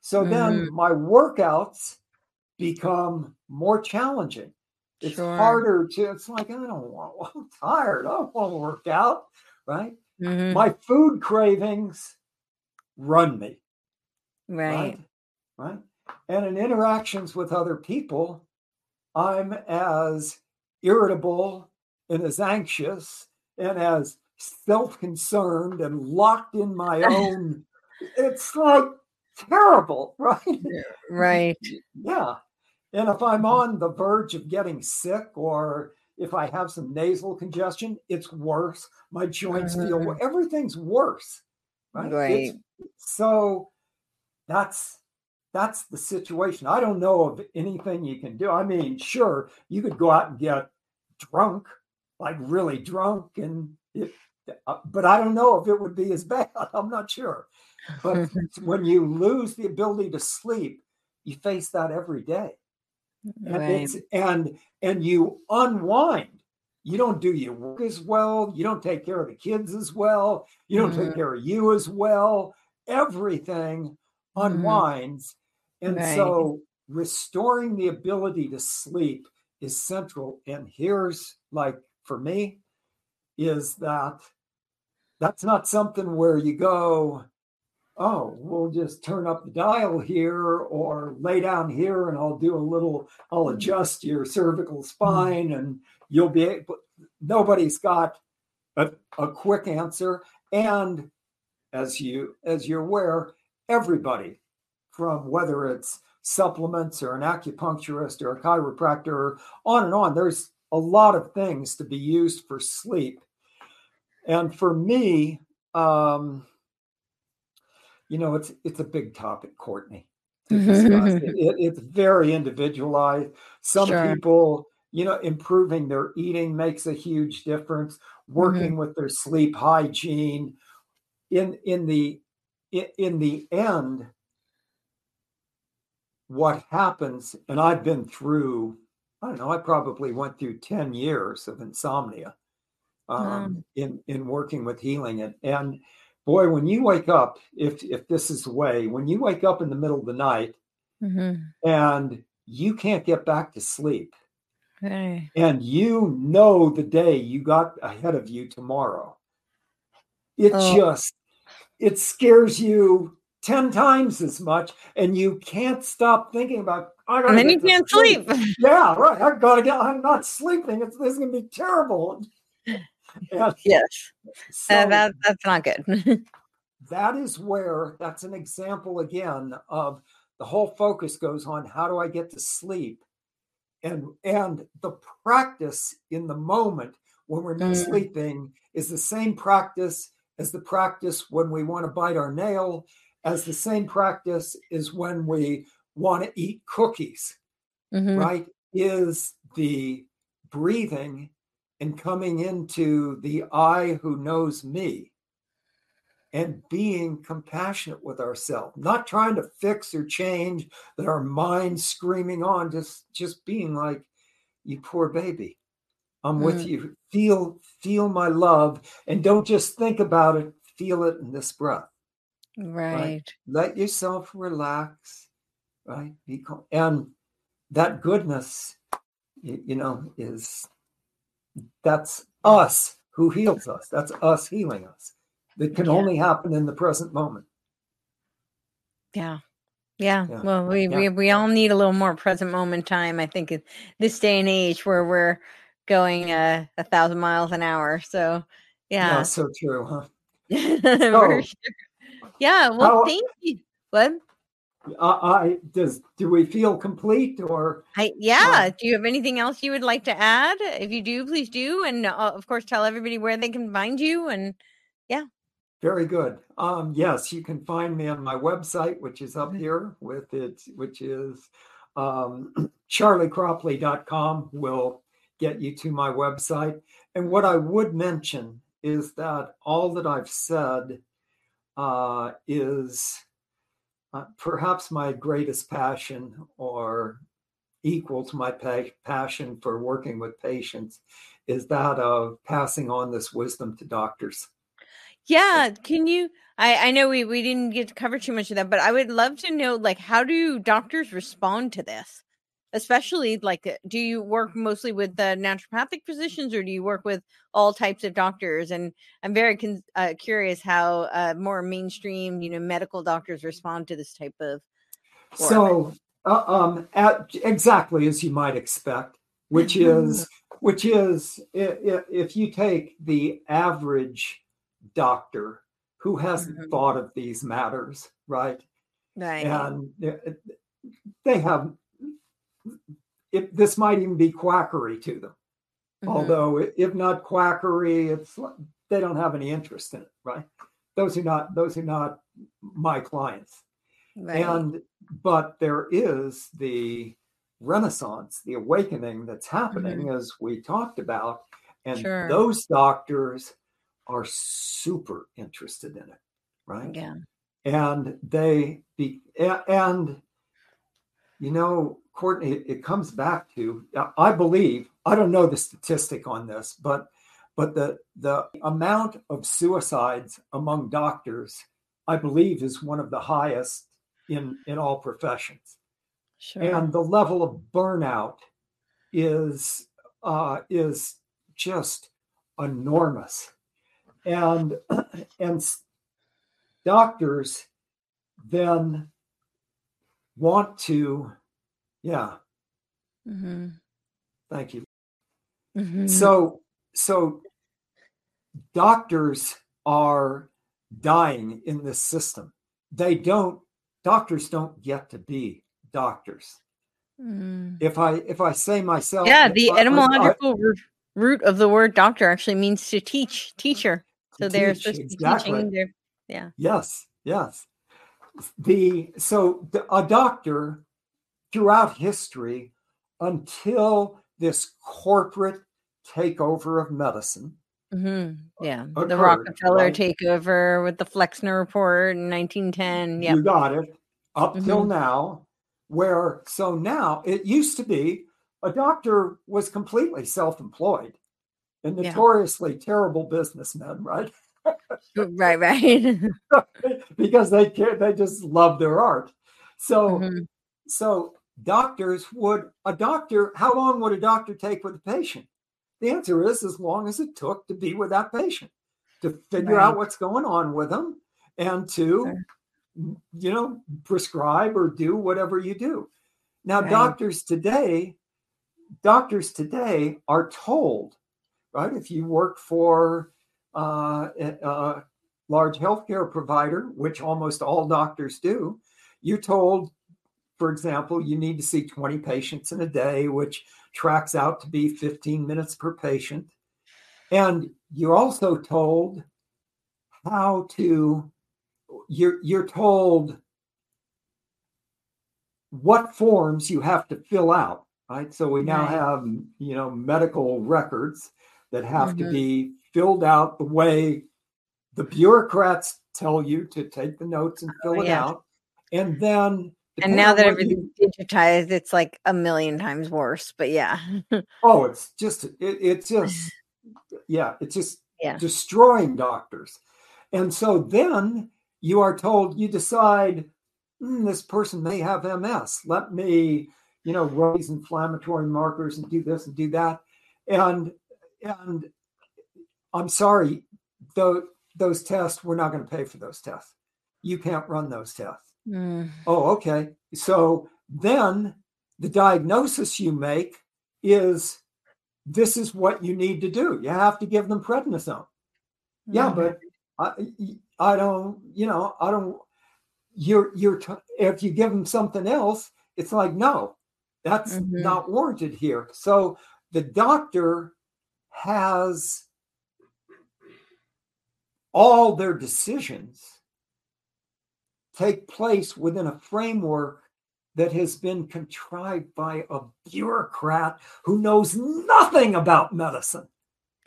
So mm-hmm. then my workouts become more challenging. It's sure. harder to, it's like, I don't want, I'm tired. I don't want to work out, right? Mm-hmm. My food cravings run me. Right. right. Right. And in interactions with other people, I'm as irritable and as anxious and as self concerned and locked in my own. it's like terrible, right? Right. yeah. And if I'm on the verge of getting sick or if I have some nasal congestion, it's worse. My joints feel everything's worse. Right. Right. So that's that's the situation. I don't know of anything you can do. I mean, sure, you could go out and get drunk, like really drunk, and it, uh, but I don't know if it would be as bad. I'm not sure. But when you lose the ability to sleep, you face that every day right. and, and and you unwind you don't do your work as well you don't take care of the kids as well you don't mm-hmm. take care of you as well everything mm-hmm. unwinds and right. so restoring the ability to sleep is central and here's like for me is that that's not something where you go oh, we'll just turn up the dial here or lay down here and I'll do a little, I'll adjust your cervical mm-hmm. spine and you'll be able, nobody's got a, a quick answer. And as you, as you're aware, everybody from whether it's supplements or an acupuncturist or a chiropractor, on and on, there's a lot of things to be used for sleep. And for me, um, you know, it's it's a big topic, Courtenay. it, it, it's very individualized. Some sure. people, you know, improving their eating makes a huge difference. Working mm-hmm. with their sleep hygiene. In in the in, in the end, what happens, and I've been through, I don't know, I probably went through 10 years of insomnia um, mm. in, in working with healing it. And boy, when you wake up, if if this is the way, when you wake up in the middle of the night mm-hmm. and you can't get back to sleep, okay. and you know the day you got ahead of you tomorrow, it oh. just it scares you 10 times as much and you can't stop thinking about I and then you can't sleep. sleep. yeah right i gotta get i'm not sleeping it's this is gonna be terrible yes. So uh, that, that's not good. that is where that's an example again of the whole focus goes on how do I get to sleep? And and the practice in the moment when we're not mm. sleeping is the same practice as the practice when we want to bite our nail, as the same practice is when we want to eat cookies, mm-hmm. right? Is the breathing and coming into the I who knows me and being compassionate with ourselves, not trying to fix or change that our mind screaming on, just just being like, you poor baby. I'm mm. with you. Feel feel my love and don't just think about it, feel it in this breath. Right. right? Let yourself relax, right? Be calm. And that goodness, you know, is that's us who heals us. That's us healing us. That can yeah. only happen in the present moment. Yeah. Yeah. yeah. Well, we, yeah. we we all need a little more present moment time. I think this day and age where we're going uh, a thousand miles an hour. So yeah, yeah so true, huh? oh. sure. Yeah. Well, How, thank you. What? Uh, I does do we feel complete or I yeah uh, do you have anything else you would like to add? If you do please do and uh, of course tell everybody where they can find you and yeah. Very good. Um yes you can find me on my website which is up here with it which is um charleycropley.com will get you to my website. And what I would mention is that all that I've said uh, is uh, perhaps my greatest passion or equal to my pa- passion for working with patients is that of passing on this wisdom to doctors. Yeah, can you I I know we we didn't get to cover too much of that, but I would love to know like how do doctors respond to this? Especially like uh, do you work mostly with the naturopathic physicians or do you work with all types of doctors and i'm very con- uh, curious how uh, more mainstream you know medical doctors respond to this type of work. so uh, um at, exactly as you might expect which is which is if, if you take the average doctor who hasn't mm-hmm. thought of these matters right right and they have it, this might even be quackery to them. Mm-hmm. Although, if not quackery, it's they don't have any interest in it, right? Those are not those are not my clients. Right. And but there is the renaissance, the awakening that's happening, mm-hmm. as we talked about, and sure. those doctors are super interested in it, right? Yeah. And they be and you know Courtenay, it comes back to I believe I don't know the statistic on this, but but the the amount of suicides among doctors, I believe, is one of the highest in in all professions, sure. and the level of burnout is uh, is just enormous, and and doctors then want to yeah. Mm-hmm. Thank you. Mm-hmm. So, so doctors are dying in this system. They don't. Doctors don't get to be doctors. Mm. If I if I say myself, yeah, the I, etymological I, root of the word doctor actually means to teach, teacher. So they're teach, supposed to be teaching. Their, yeah. Yes. Yes. The so the, a doctor throughout history until this corporate takeover of medicine. Mm-hmm. Yeah, occurred, the Rockefeller right? takeover with the Flexner report in 1910. Yeah, you got it. Up mm-hmm. till now, where so now it used to be a doctor was completely self-employed and notoriously yeah. terrible businessmen, right? right, right. because they care, they just love their art. So, mm-hmm. so doctors would a doctor how long would a doctor take with a patient the answer is as long as it took to be with that patient to figure right. out what's going on with them and to sure. you know prescribe or do whatever you do now right. doctors today doctors today are told right if you work for uh, a large healthcare provider which almost all doctors do you're told for example, you need to see 20 patients in a day, which tracks out to be 15 minutes per patient. And you're also told how to, you're, you're told what forms you have to fill out, right? So we now right. have, you know, medical records that have mm-hmm. to be filled out the way the bureaucrats tell you to take the notes and fill oh, it yeah. out. And then and now that everything's you, digitized, it's like a million times worse. But yeah. oh, it's just it, it's just yeah, it's just yeah. destroying doctors. And so then you are told you decide mm, this person may have MS. Let me, you know, raise inflammatory markers and do this and do that. And and I'm sorry, though those tests, we're not going to pay for those tests. You can't run those tests. Mm. Oh, okay. So then the diagnosis you make is this is what you need to do. You have to give them prednisone. Mm-hmm. Yeah, but I, I don't, you know, I don't, you're, you're, t- if you give them something else, it's like, no, that's mm-hmm. not warranted here. So the doctor has all their decisions take place within a framework that has been contrived by a bureaucrat who knows nothing about medicine.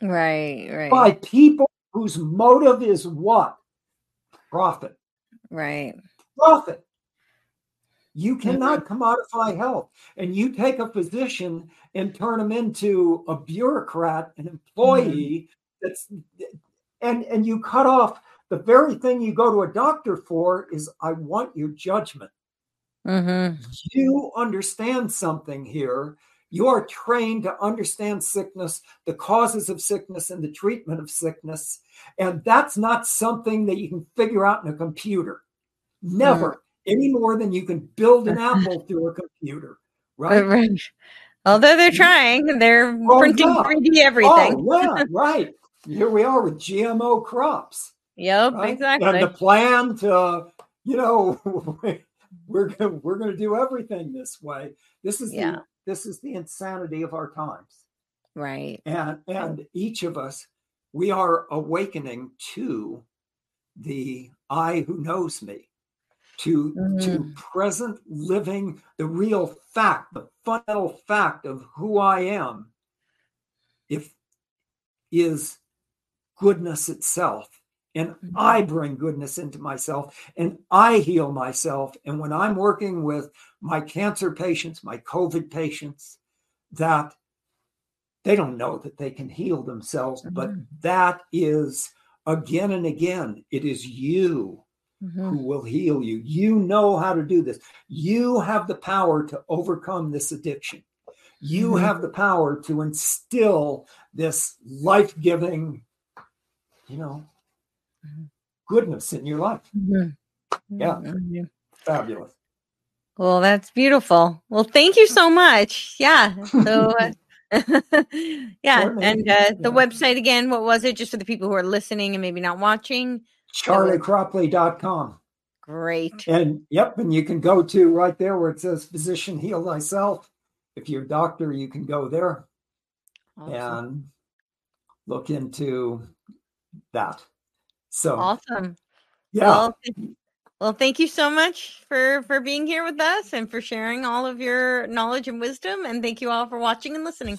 Right, right. By people whose motive is what? Profit. Right. Profit. You cannot mm-hmm. commodify health. And you take a physician and turn him into a bureaucrat, an employee mm-hmm. that's and and you cut off the very thing you go to a doctor for is I want your judgment. Mm-hmm. You understand something here. You are trained to understand sickness, the causes of sickness, and the treatment of sickness. And that's not something that you can figure out in a computer. Never, mm. any more than you can build an apple through a computer. Right? right. Although they're trying, they're oh, printing yeah. 3D everything. Oh, yeah, right. Here we are with GMO crops. Yep, right? exactly. And the plan to, you know, we're gonna, we're going to do everything this way. This is yeah. the this is the insanity of our times. Right. And and each of us we are awakening to the I who knows me, to mm-hmm. to present living the real fact, the fundamental fact of who I am, if is goodness itself and mm-hmm. I bring goodness into myself and I heal myself. And when I'm working with my cancer patients, my COVID patients, that they don't know that they can heal themselves, mm-hmm. but that is again and again, it is you mm-hmm. who will heal you. You know how to do this. You have the power to overcome this addiction. You mm-hmm. have the power to instill this life giving, you know, goodness in your life. Mm-hmm. Yeah. Mm-hmm. Fabulous. Well, that's beautiful. Well, thank you so much. Yeah. So, yeah. And uh, the yeah. website again, what was it? Just for the people who are listening and maybe not watching? CharleyCropley.com. Great. And yep. And you can go to right there where it says physician heal thyself. If you're a doctor, you can go there awesome. and look into that. So awesome. Yeah. Well, well, thank you so much for for being here with us and for sharing all of your knowledge and wisdom. And thank you all for watching and listening.